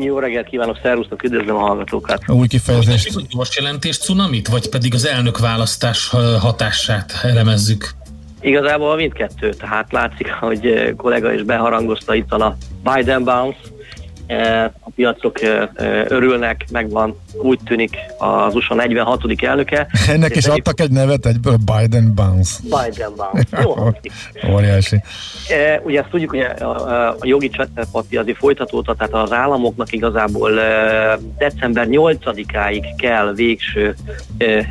Jó reggelt kívánok, szervusztok, üdvözlöm a hallgatókat. Új kifejezést. Most gyors jelentés cunamit, vagy pedig az elnök választás hatását elemezzük? Igazából mindkettő, tehát látszik, hogy kollega is beharangozta itt a Biden bounce, a piacok örülnek, megvan, úgy tűnik az USA 46. elnöke. Ennek is adtak egy nevet egyből, Biden Bounce. Biden Bounce, jó Óriási. Ugye ezt tudjuk, hogy a jogi csatapati azért folytatódta, tehát az államoknak igazából december 8-áig kell végső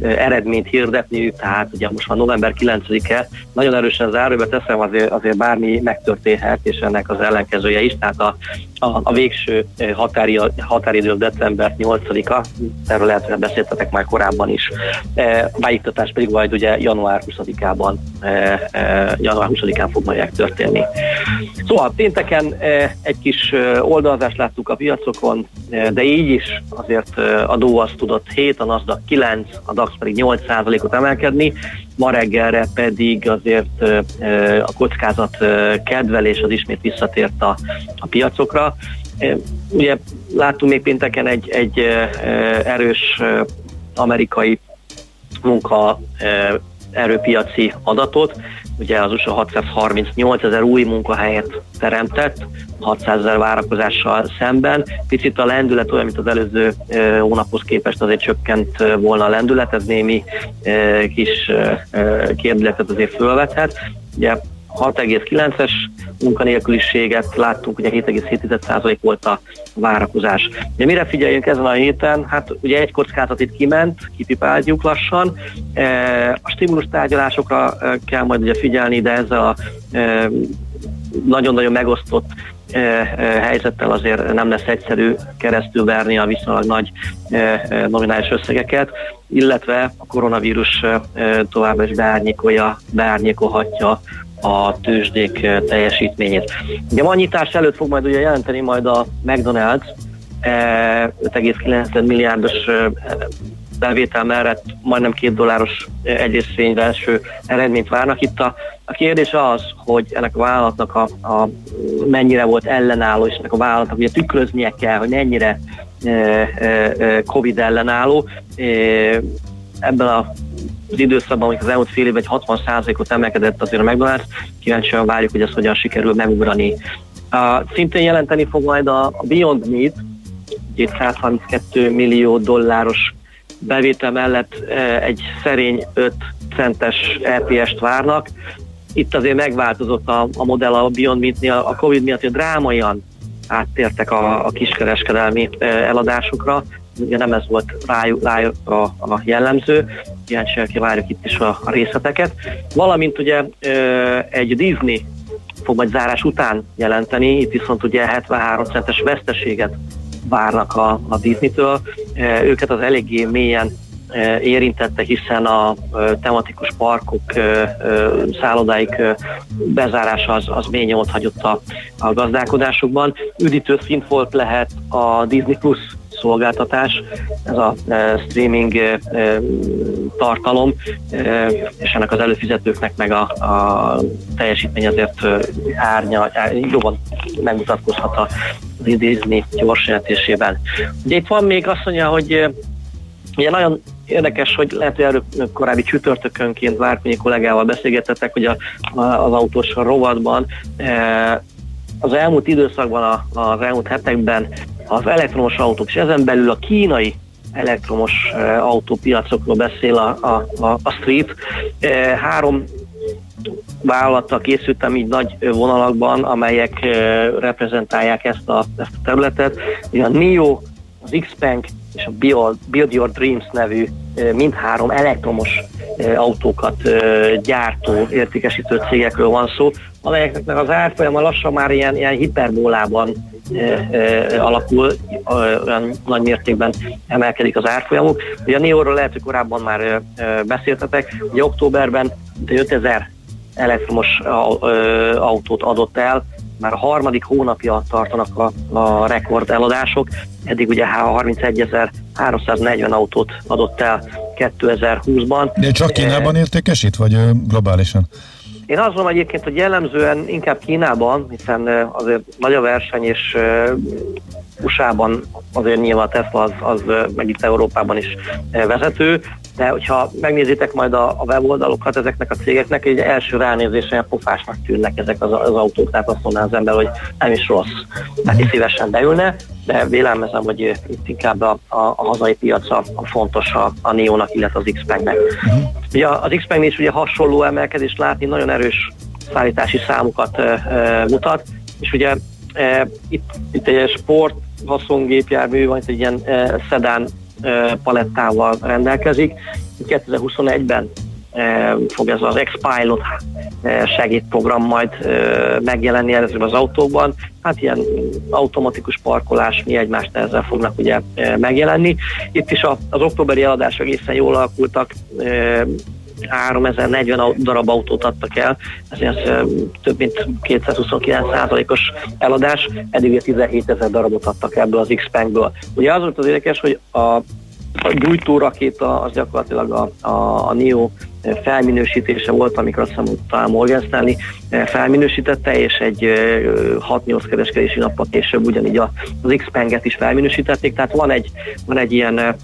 eredményt hirdetniük, tehát ugye most van november 9-e, nagyon erősen záróba teszem, azért, azért bármi megtörténhet, és ennek az ellenkezője is, tehát a, a, a végső határi, határidő december 8-a, erről lehet, hogy beszéltetek már korábban is. E, beiktatás pedig majd ugye január 20-ában, e, e, január 20-án fog majd történni. Szóval pénteken e, egy kis oldalzást láttuk a piacokon, e, de így is azért a Dow azt tudott 7, a Nasdaq 9, a DAX pedig 8%-ot emelkedni, ma reggelre pedig azért a kockázat kedvelés az ismét visszatért a, a piacokra. Ugye láttunk még pénteken egy, egy erős amerikai munka erőpiaci adatot, ugye az USA 638 ezer új munkahelyet teremtett, 600 ezer várakozással szemben. Picit a lendület olyan, mint az előző hónaphoz képest azért csökkent volna a lendület, ez némi kis kérdületet azért fölvethet. Ugye 6,9-es munkanélküliséget láttunk, ugye 7,7% volt a várakozás. Ugye mire figyeljünk ezen a héten? Hát ugye egy kockázat itt kiment, kipipáljuk lassan. E, a stimulus tárgyalásokra e, kell majd ugye figyelni, de ezzel a e, nagyon-nagyon megosztott helyzettel azért nem lesz egyszerű keresztülverni a viszonylag nagy nominális összegeket, illetve a koronavírus továbbra is beárnyékolja, beárnyékolhatja a tőzsdék eh, teljesítményét. Ugye a nyitás előtt fog majd ugye jelenteni majd a McDonald's 5,9 eh, milliárdos eh, bevétel mellett majdnem két dolláros egyrészvényre első eredményt várnak. Itt a, a kérdés az, hogy ennek a vállalatnak a, a mennyire volt ellenálló, és ennek a vállalatnak ugye tükröznie kell, hogy mennyire e, e, Covid ellenálló. E, ebben a az időszakban, amikor az elmúlt fél évben egy 60%-ot emelkedett azért a McDonald's, kíváncsian várjuk, hogy ez hogyan sikerül megugrani. Uh, szintén jelenteni fog majd a, Beyond Meat, egy 132 millió dolláros bevétel mellett uh, egy szerény 5 centes EPS-t várnak. Itt azért megváltozott a, a modell a Beyond Meat-nél, a Covid miatt hogy drámaian áttértek a, a kiskereskedelmi uh, eladásokra, ugye nem ez volt rájuk, rájuk a, a jellemző, kíváncsian várjuk itt is a részleteket. Valamint ugye egy Disney fog majd zárás után jelenteni, itt viszont ugye 73 centes veszteséget várnak a, a Disney-től. Őket az eléggé mélyen érintette, hiszen a tematikus parkok, szállodáik bezárása az, az mély nyomot hagyott a, a gazdálkodásukban. Üdítő szint volt lehet a Disney Plus szolgáltatás, ez a e, streaming e, e, tartalom, és ennek az előfizetőknek meg a, a teljesítmény azért árnya, jobban megmutatkozhat a Disney gyors jelentésében. Ugye itt van még azt mondja, hogy ugye nagyon érdekes, hogy lehet, hogy erről korábbi csütörtökönként Várkonyi kollégával beszélgetettek, hogy a, az autós rovatban az elmúlt időszakban, az elmúlt hetekben az elektromos autók, és ezen belül a kínai elektromos autópiacokról beszél a, a, a, a Street. Három vállalattal készültem így nagy vonalakban, amelyek reprezentálják ezt a, ezt a területet. a NIO, az Xpeng és a Build Your Dreams nevű mindhárom elektromos autókat gyártó, értékesítő cégekről van szó, amelyeknek az árfolyama lassan már ilyen, ilyen hiperbólában alakul, olyan nagy mértékben emelkedik az árfolyamuk. Ugye a NIO-ról lehet, hogy korábban már beszéltetek, hogy októberben 5000 elektromos autót adott el, már a harmadik hónapja tartanak a, a rekord eladások, eddig ugye 31.340 autót adott el 2020-ban. De csak Kínában értékesít, vagy globálisan? Én azt mondom egyébként, hogy jellemzően inkább Kínában, hiszen azért nagy a verseny, és USA-ban azért nyilván Tesla az, az meg itt Európában is vezető, de hogyha megnézitek majd a, a weboldalokat ezeknek a cégeknek, egy első ránézésen pofásnak tűnnek ezek az, az autók, tehát azt mondaná az ember, hogy nem is rossz. Tehát is szívesen beülne, de vélelmezem, hogy itt inkább a, a, a hazai piaca a fontos a, a Neo-nak, illetve az Xpeng-nek. Ugye az Xpeng is ugye hasonló emelkedést látni, nagyon erős szállítási számokat e, e, mutat, és ugye e, itt, itt egy sport haszongépjármű, vagy egy ilyen e, szedán palettával rendelkezik. 2021-ben fog ez az X-Pilot segédprogram majd megjelenni ezekben az autókban. Hát ilyen automatikus parkolás, mi egymást ezzel fognak ugye megjelenni. Itt is az októberi eladások egészen jól alakultak, 3040 darab autót adtak el, ez több mint 229%-os eladás, eddig 17 ezer darabot adtak ebből az X-Pengből. Ugye az volt az érdekes, hogy a a gyújtórakéta az gyakorlatilag a, a, a NIO felminősítése volt, amikor azt hiszem, hogy Morgan Stanley felminősítette, és egy 6-8 kereskedési nappal később ugyanígy az X-Penget is felminősítették, tehát van egy, van egy ilyen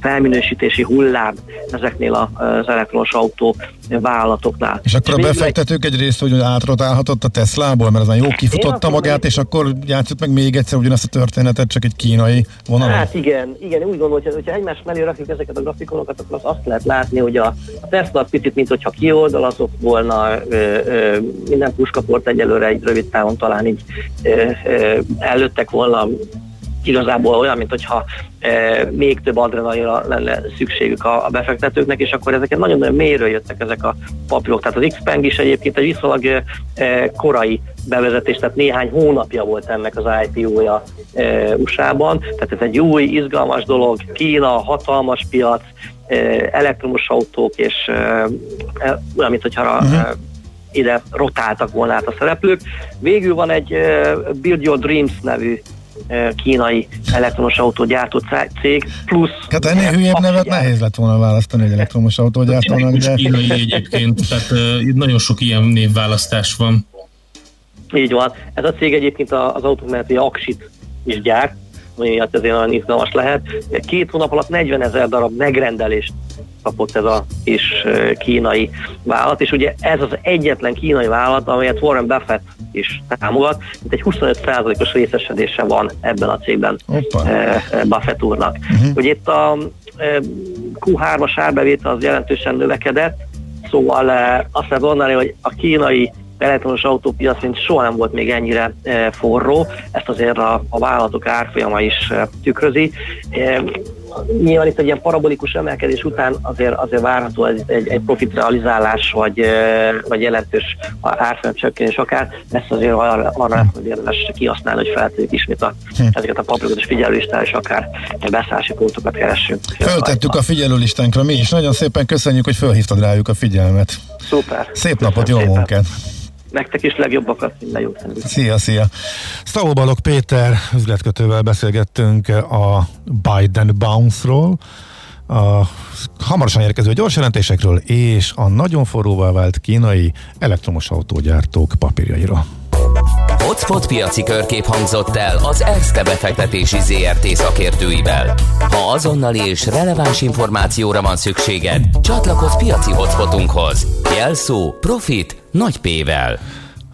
felminősítési hullám ezeknél az elektronos autó vállalatoknál. És akkor a befektetők egy részt, hogy átrotálhatott a Teslából, mert az már jó kifutotta magát, és akkor játszott meg még egyszer ugyanazt a történetet, csak egy kínai vonalon? Hát igen, igen, úgy gondolom, hogy ha egymás mellé rakjuk ezeket a grafikonokat, akkor azt lehet látni, hogy a, a Tesla picit, mint hogyha kioldalazott volna, ö, ö, minden puskaport egyelőre egy rövid távon talán így ö, ö, előttek volna igazából olyan, mint hogyha e, még több adrenalinra lenne szükségük a, a befektetőknek, és akkor ezeket nagyon-nagyon mélyről jöttek ezek a papírok. Tehát az Xpeng is egyébként egy viszonylag e, e, korai bevezetés, tehát néhány hónapja volt ennek az IPO-ja e, USA-ban, tehát ez egy új, izgalmas dolog, Kína, hatalmas piac, e, elektromos autók, és e, e, olyan, mint hogyha uh-huh ide rotáltak volna át a szereplők. Végül van egy Build Your Dreams nevű kínai elektromos autógyártó cég, plusz... Hát ennél hülyebb nevet nehéz lett volna választani egy elektromos autógyártónak, de... Kínai egyébként, tehát nagyon sok ilyen névválasztás van. Így van. Ez a cég egyébként az autók mellett Aksit is gyárt, hát azért nagyon izgalmas lehet. Két hónap alatt 40 ezer darab megrendelést kapott ez a kis kínai vállalat, és ugye ez az egyetlen kínai vállalat, amelyet Warren Buffett is támogat, mint egy 25%-os részesedése van ebben a cégben Opa. Buffett úrnak. Uh-huh. Ugye itt a Q3-as árbevétel az jelentősen növekedett, szóval azt lehet mondani, hogy a kínai elektromos autópiac mint soha nem volt még ennyire forró, ezt azért a, a vállalatok árfolyama is tükrözi nyilván itt egy ilyen parabolikus emelkedés után azért, azért várható egy, egy, egy profit realizálás, vagy, vagy jelentős árfolyam csökkenés akár, ezt azért arra, arra hogy érdemes kihasználni, hogy feltegyük ismét a, hm. ezeket a papírokat és figyelőlistán, és akár beszállási pontokat keressünk. Föltettük a figyelőlistánkra mi is. Nagyon szépen köszönjük, hogy fölhívtad rájuk a figyelmet. Szuper. Szép napot, jó munkát! nektek is legjobbakat, minden jót. Szia, szia! Stavó Balog Péter üzletkötővel beszélgettünk a Biden Bounce-ról, a hamarosan érkező gyors jelentésekről és a nagyon forróvá vált kínai elektromos autógyártók papírjairól. Hotspot piaci körkép hangzott el az ESZTE befektetési ZRT szakértőivel. Ha azonnali és releváns információra van szükséged, csatlakozz piaci hotspotunkhoz. Jelszó Profit nagy P-vel.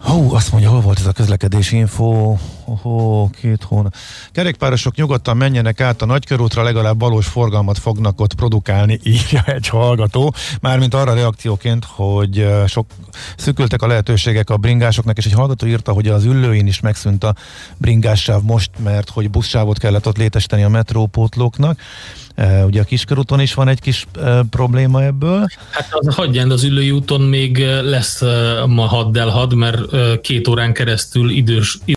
Hú, azt mondja, hol volt ez a közlekedési info? Ó, két hónap. Kerékpárosok nyugodtan menjenek át a nagykörútra, legalább valós forgalmat fognak ott produkálni, írja egy hallgató. Mármint arra reakcióként, hogy sok szükültek a lehetőségek a bringásoknak, és egy hallgató írta, hogy az üllőin is megszűnt a bringássáv most, mert hogy buszsávot kellett ott létesíteni a metrópótlóknak. Uh, ugye a kiskörúton is van egy kis uh, probléma ebből. Hát az hagyján, az ülői úton még lesz uh, ma hadd el had, mert két órán keresztül idős